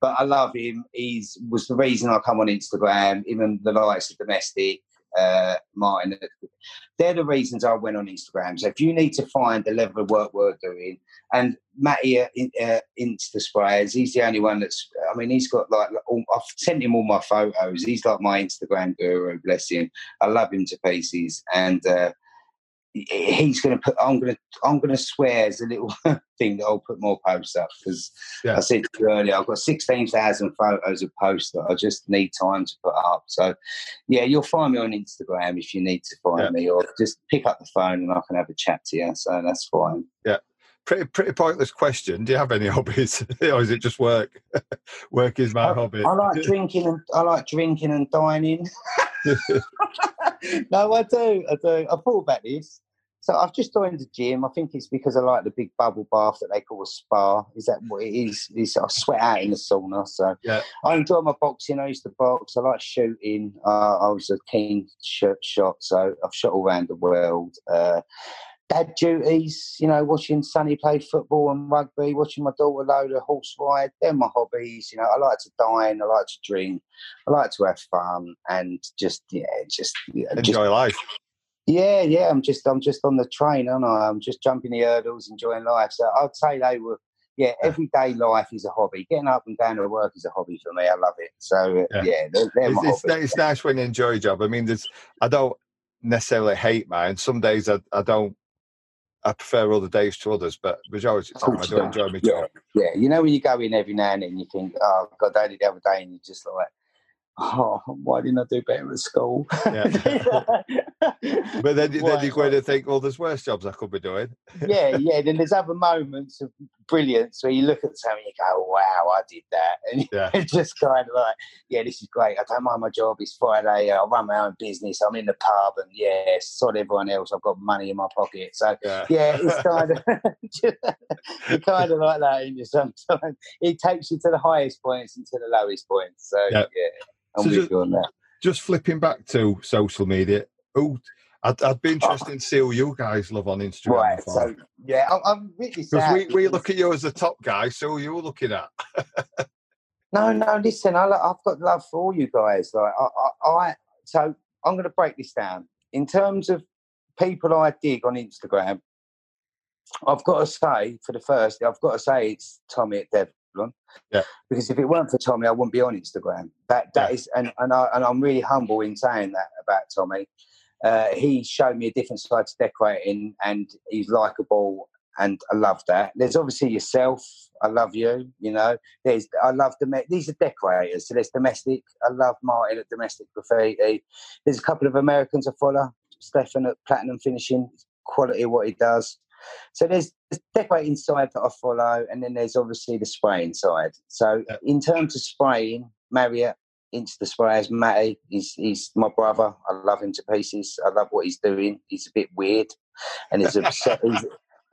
But I love him. He's was the reason I come on Instagram. Even the likes of domestic, uh, Martin. They're the reasons I went on Instagram. So if you need to find the level of work we're doing, and Matty uh, uh, Insta Sprayers, he's the only one that's. I mean, he's got like all, I've sent him all my photos. He's like my Instagram guru. Bless him. I love him to pieces, and. Uh, he's going to put. I'm going to. I'm going to swear as a little thing that I'll put more posts up because yeah. I said to you earlier, I've got sixteen thousand photos of posts that I just need time to put up. So, yeah, you'll find me on Instagram if you need to find yeah. me, or just pick up the phone and I can have a chat to you. So that's fine. Yeah. Pretty, pretty pointless question. Do you have any hobbies, or is it just work? work is my I, hobby. I like drinking and I like drinking and dining. no, I do. I do. I thought about this. So I've just joined the gym. I think it's because I like the big bubble bath that they call a spa. Is that what it is? is I sweat out in the sauna. So yeah. I enjoy my boxing. I used to box. I like shooting. Uh, I was a keen shot, shot, so I've shot all around the world. Uh, dad duties, you know, watching Sonny play football and rugby, watching my daughter load a horse ride. They're my hobbies. You know, I like to dine, I like to drink, I like to have fun, and just yeah, just enjoy just, life. Yeah, yeah. I'm just I'm just on the train, aren't I? I'm just jumping the hurdles, enjoying life. So I'd say they were yeah, everyday life is a hobby. Getting up and going to work is a hobby for me. I love it. So uh, yeah, yeah they're, they're it's, it's, it's, nice when you enjoy your job. I mean, there's I don't necessarily hate mine. Some days I, I don't. I prefer other days to others, but majority of the time I do enjoy my job. Yeah, yeah. You know when you go in every now and then, you think, "Oh God, I did the other day," and you're just like, oh, why didn't I do better at school? Yeah. but then, then you're going to think, well, there's worse jobs I could be doing. yeah, yeah. Then there's other moments of brilliance where you look at something and you go, wow, I did that. And yeah. it's just kind of like, yeah, this is great. I don't mind my job. It's Friday. I run my own business. I'm in the pub and yeah, sod everyone else. I've got money in my pocket. So yeah, yeah it's kind of, you kind of like that in you sometimes. It takes you to the highest points and to the lowest points. So yeah. yeah I'm so with just, you on that just, flipping back to social media, oh, I'd, I'd be ah. interested to see who you guys love on Instagram. Right. So yeah, I'm, I'm really sad. We, we look at you as the top guy. So who are you looking at? no, no. Listen, I, have got love for all you guys. Like I, I, I so I'm going to break this down in terms of people I dig on Instagram. I've got to say, for the first, I've got to say it's Tommy at Dev. Yeah. Because if it weren't for Tommy, I wouldn't be on Instagram. That that yeah. is, and and, I, and I'm really humble in saying that about Tommy. Uh, he showed me a different side to decorating, and he's likable, and I love that. There's obviously yourself. I love you. You know, there's I love the these are decorators. So there's domestic. I love Martin at Domestic Graffiti. There's a couple of Americans I follow. Stefan at Platinum Finishing. Quality of what he does. So there's the decorating side that I follow, and then there's obviously the spraying side. So in terms of spraying, Marriott into the sprayers, Matty, he's, he's my brother. I love him to pieces. I love what he's doing. He's a bit weird, and he's upset. he's,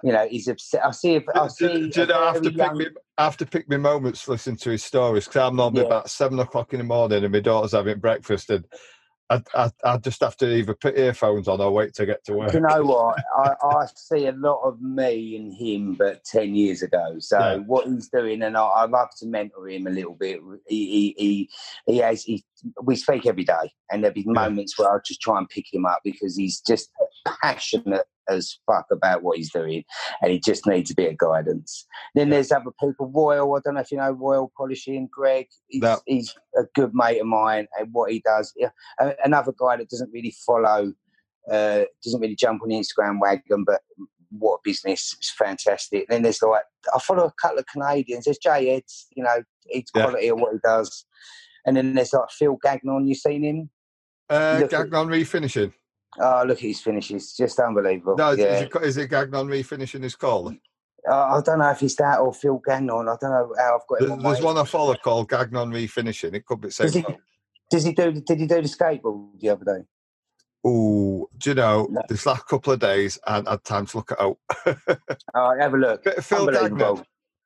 you know, he's upset. I see. If, I see. Do, do I have to young... pick me? I have to pick my moments to listen to his stories because I'm normally yeah. about seven o'clock in the morning and my daughter's having breakfast and I, I, I, just have to either put earphones on or wait to get to work. You know what? I, I see a lot of me in him, but 10 years ago. So yeah. what he's doing, and I, I love to mentor him a little bit. He, he, he, he has, he, we speak every day, and there'll be moments yeah. where I just try and pick him up because he's just, passionate as fuck about what he's doing, and he just needs a bit of guidance. Then there's other people. Royal, I don't know if you know Royal Polishing. Greg, he's, No. he's a good mate of mine, and what he does. Yeah, another guy that doesn't really follow, uh, doesn't really jump on the Instagram wagon, but what a business it's fantastic. Then there's like I follow a couple of Canadians. There's Jay Eds, you know, he's Yeah. quality of what he does. And then there's like Phil Gagnon. You seen him? Uh, Look at- Gagnon refinishing. Oh, look at his finishes, just unbelievable. No, is, yeah. it, is it Gagnon refinishing his call? Uh, I don't know if it's that or Phil Gagnon. I don't know how I've got him. There's, on there's one I follow called Gagnon refinishing. It could be Does he, does he do? Did he do the skateboard the other day? Oh, do you know, No. this last couple of days, I hadn't time to look it out. Oh, have a look. Phil. Gagnon.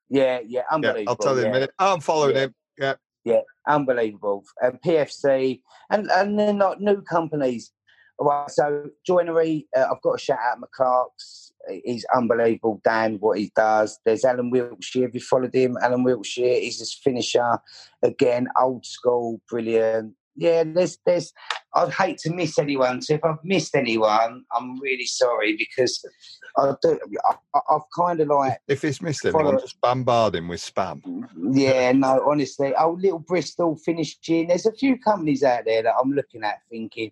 Yeah, yeah, Yeah, unbelievable. I'll tell you in yeah. a minute. I'm following Yeah. him. Yeah. Yeah, unbelievable. And PFC, and and they're not new companies. Right, so joinery, uh, I've got to shout out McClark's. He's unbelievable, Dan, what he does. There's Alan Wiltshire. Have you followed him? Alan Wiltshire, he's this finisher. Again, old school, brilliant. Yeah, there's, there's, I'd hate to miss anyone. So if I've missed anyone, I'm really sorry because I do, I, I've kind of like, If he's missed anyone, just bombard him with spam. yeah, no, honestly. Oh, Little Bristol finishing. There's a few companies out there that I'm looking at thinking,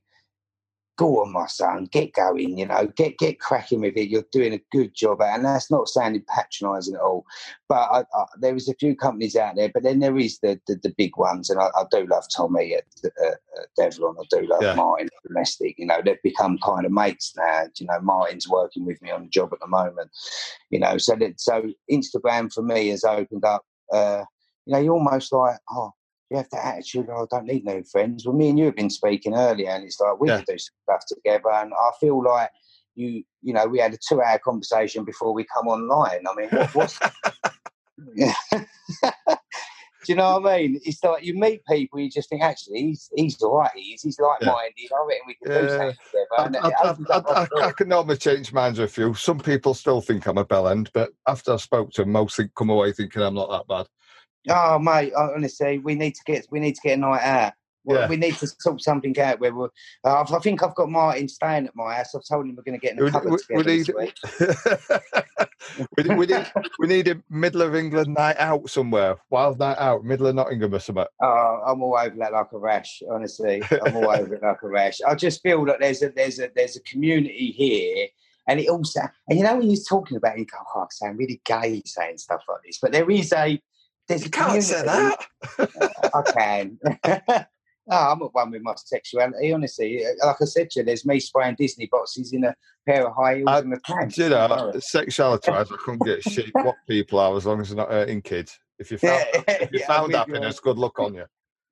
go on, my son, get going, you know, get get cracking with it. You're doing a good job. And that's not sounding patronising at all. But I, I, there is a few companies out there, but then there is the, the, the big ones. And I, I do love Tommy at, uh, at Devlin. I do love Yeah. Martin Domestic. You know, they've become kind of mates now. You know, Martin's working with me on the job at the moment. You know, so that so Instagram for me has opened up uh, you know, you're almost like, oh, you have that attitude, oh, I don't need no friends. Well, me and you have been speaking earlier, and it's like we Yeah. can do some stuff together. And I feel like you, you know, we had a two hour conversation before we come online. I mean, what, what's. Do you know what I mean? It's like you meet people, you just think, actually, he's he's all right. He's, he's like minded. I reckon we can do Yeah. something together. I, I, I, I, can normally change minds with a few. Some people still think I'm a bell end, but after I spoke to them, most think, come away thinking I'm not that bad. Oh mate, honestly, we need to get we need to get a night out. Yeah. We need to sort something out where we're. Uh, I think I've got Martin staying at my house. I've told him we're going to get in the We, cupboard we, we need, this week. we, need- we, need, we need a middle of England night out somewhere. Wild night out, middle of Nottingham or something. Oh, I'm all over that like a rash. Honestly, I'm all over it like a rash. I just feel that there's a there's a there's a community here, and it also and you know when you're talking about it, you go, oh, I sound really gay saying stuff like this, but there is a there's You can't say that. Uh, I can. no, I'm at one with my sexuality, honestly. Uh, like I said to you, there's me spraying Disney boxes in a pair of high heels I- and a pants. You know, sexuality I couldn't get shit what people are as long as they're not hurting kids. If you found, Yeah, if you yeah, found happiness, good luck on you.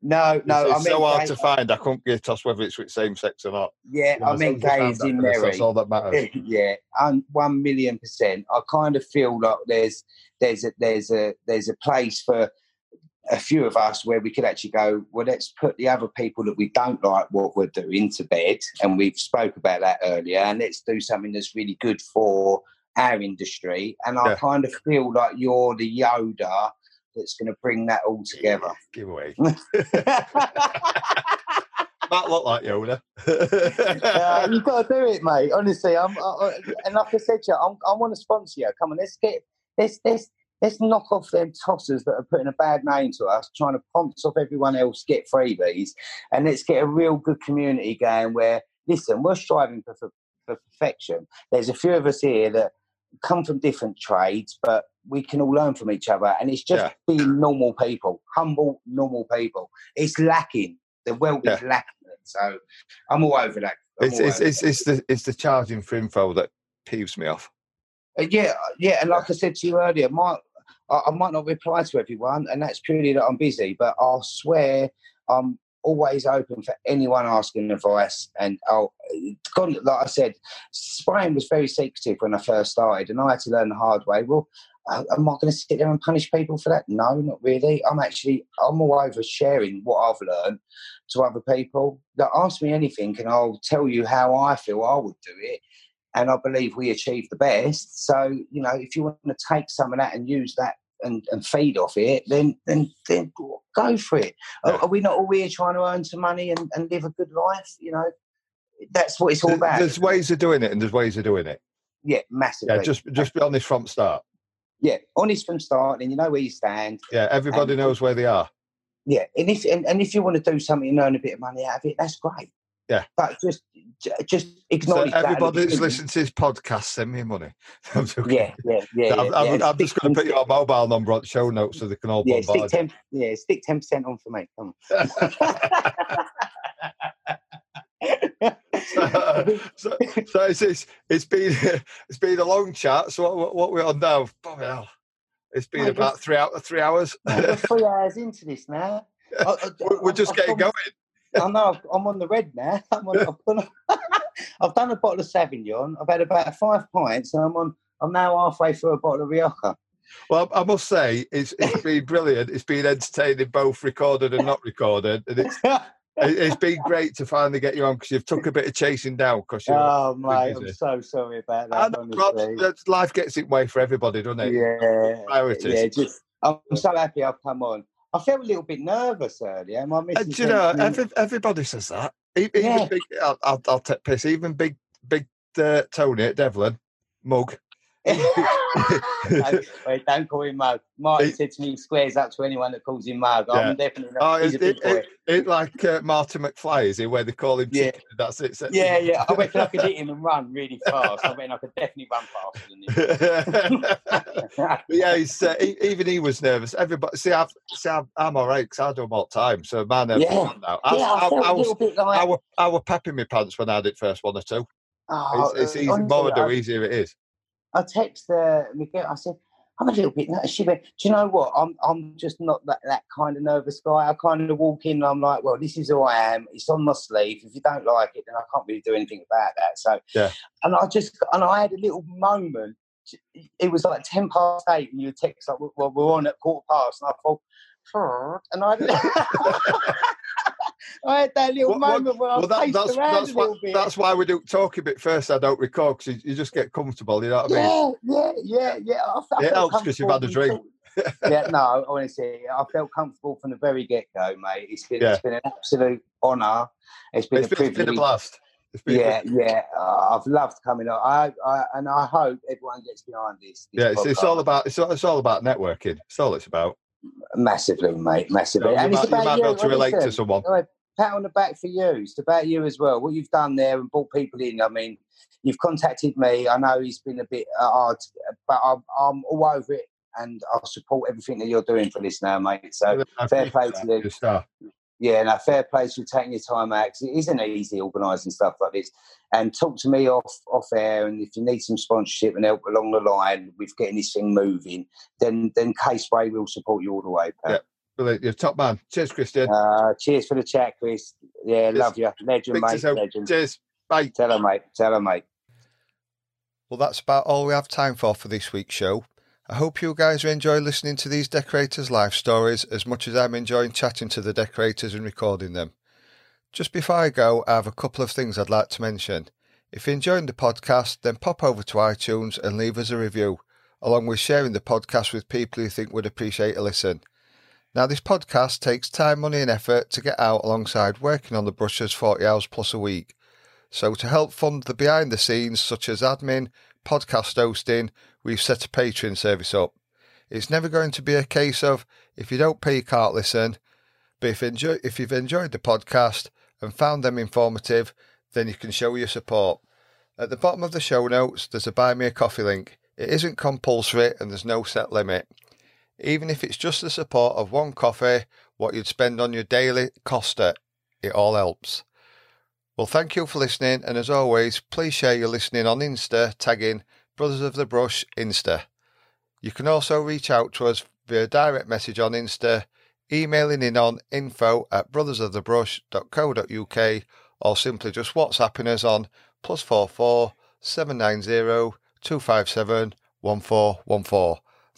No, no, it's I it's mean, so hard to find. I couldn't get tossed whether it's with same sex or not. yeah, I mean, long as you found gay is in Mary. That's all that matters. yeah, um, one million percent. I kind of feel like there's there's a there's a there's a place for a few of us where we could actually go. Well, let's put the other people that we don't like what we're doing to bed, and we've spoke about that earlier. And let's do something that's really good for our industry. And I Yeah. kind of feel like you're the Yoda that's going to bring that all together. Give away. Might look like Yoda. uh, you've got to do it, mate. Honestly, I'm, I, and like I said to you, I'm, I want to sponsor you. Come on, let's get let's let's let's knock off them tossers that are putting a bad name to us, trying to prompt off everyone else get freebies, and let's get a real good community going. Where listen, we're striving for, for, for perfection. There's a few of us here that come from different trades, but we can all learn from each other, and it's just Yeah. being normal people, humble, normal people. It's lacking. The world is lacking. it. So I'm all over that. I'm it's, all it's, over it's, it's, the, it's the charging for info that peeves me off. Uh, yeah, yeah, and like I said to you earlier, my I, I might not reply to everyone, and that's purely that I'm busy. But I'll swear I'm always open for anyone asking advice. And I'll, God, like I said, spraying was very secretive when I first started, and I had to learn the hard way. Well, uh, am I going to sit there and punish people for that? No, not really. I'm actually I'm all over sharing what I've learned to other people. That ask me anything, and I'll tell you how I feel I would do it and I believe we achieve the best. So you know, if you want to take some of that and use that and, and feed off it, then then then go for it. Are, are we not all here trying to earn some money and, and live a good life? You know, that's what it's all about. There's ways of doing it, and there's ways of doing it. Yeah, massively. Yeah, just just be honest from start. yeah, honest from start, and you know where you stand. Yeah, everybody And- knows where they are. Yeah, and if and, and if you want to do something and earn a bit of money out of it, that's great. Yeah. but just just So acknowledge that everybody that's beginning. listening to this podcast, send me money. I'm. Yeah, yeah, yeah. I'm, yeah, I'm, yeah. I'm just going to put your mobile number on the show notes so they can all yeah, stick bombard you. ten. Yeah, stick ten percent on for me. Come on. so, so it's, it's it's been it's been a long chat. So what, what, what we're on now? Hell. It's been Mate, about three out three hours. Three hours into this now. I- I- we're, we're just getting going. I know. I'm on the red now. I'm on, I've, done, I've done a bottle of Sauvignon. I've had about five pints, and I'm on. I'm now halfway through a bottle of Rioja. Well, I must say it's it's been brilliant. It's been entertaining, both recorded and not recorded, and it's it- it's been great to finally get you on because you've took a bit of chasing down because oh mate, I'm so sorry about that. honestly. life gets in way for everybody, doesn't it? Yeah, Priorities. yeah. Just, I'm so happy I've come on. I felt a little bit nervous earlier. My Uh, do you know, said to me- every, everybody says that. Even Yeah. big, I'll, I'll, I'll take piss. Even big, big uh, Tony at Devlin, mug. Don't, wait, don't call him mug. Martin He- said to me, he squares up to anyone that calls him mug. Yeah. I'm definitely Oh, not. He's it, it, it, it like uh, Martin McFly, is he? Where they call him Yeah. chicken. That's it. Yeah, yeah. I reckon I could hit him and run really fast. I reckon I could definitely run faster than him. Yeah, he's, uh, he, even he was nervous. Everybody, see, I've, see, I'm, I'm all right because I do them all the time. So my nerves Yeah. now. I, yeah, I I, I was, like. I, was, I was pepping my pants when I did first one or two. oh, It's, it's easy, more do, easier it is. I text uh, Miguel. I said, "I'm a little bit." nervous." She went, "Do you know what? I'm I'm just not that, that kind of nervous guy. I kind of walk in. and I'm like, well, this is who I am. It's on my sleeve. If you don't like it, then I can't really do anything about that." So, Yeah. And I just and I had a little moment. It was like ten past eight, and you text like, "Well, we're on at quarter past," and I thought. And I, I had that little well- moment where I Well, that, that's around that's a why bit. that's why we do talk a bit first. I don't record because you, you just get comfortable. You know what I mean? Yeah, yeah, yeah, yeah. I, I It helps 'cause you've had a drink. yeah, no, honestly, I felt comfortable from the very get go, mate. It's been, Yeah. it's been an absolute honour. It's been It's a been, it's been a blast. Yeah, yeah. Uh, I've loved coming on. I, I, and I hope everyone gets behind this. this yeah. It's, it's all about it's all, it's all about networking. It's all it's about. massively, mate, So massively. you, and might, it's you about might be able to relate to someone. Pat on the back for you. It's about you as well. What you've done there and brought people in. I mean, you've contacted me. I know it's been a bit uh, hard, but I'm, I'm all over it, and I support everything that you're doing for this now, mate. So I fair play to you. Yeah, no, fair play to you taking your time out 'cause it isn't easy organising stuff like this. And talk to me off off air, and if you need some sponsorship and help along the line with getting this thing moving, then then K Spray will support you all the way. pal. Yeah. Brilliant. You're top man. Cheers, Christian. Uh, cheers for the chat, Chris. Yeah, Cheers. love you, legend, Speak mate, legend. Cheers. Bye. Tell her, mate. Tell her, mate. Well, that's about all we have time for for this week's show. I hope you guys enjoy listening to these decorators' life stories as much as I'm enjoying chatting to the decorators and recording them. Just before I go, I have a couple of things I'd like to mention. If you're enjoying the podcast, then pop over to iTunes and leave us a review, along with sharing the podcast with people you think would appreciate a listen. Now, this podcast takes time, money, and effort to get out alongside working on the brushes 40 hours plus a week. So, to help fund the behind the scenes, such as admin, podcast hosting, we've set a Patreon service up. It's never going to be a case of if you don't pay, you can't listen. But if, enjoy, if you've enjoyed the podcast and found them informative, then you can show your support. At the bottom of the show notes, there's a Buy Me a Coffee link. It isn't compulsory and there's no set limit. Even if it's just the support of one coffee, what you'd spend on your daily Costa, it all helps. Well, thank you for listening, and as always, please share your listening on Insta, tagging Brothers of the Brush Insta. You can also reach out to us via direct message on Insta, emailing in on info at brothersofthebrush.co.uk, or simply just WhatsApping us on plus four four seven nine zero two five seven one four one four.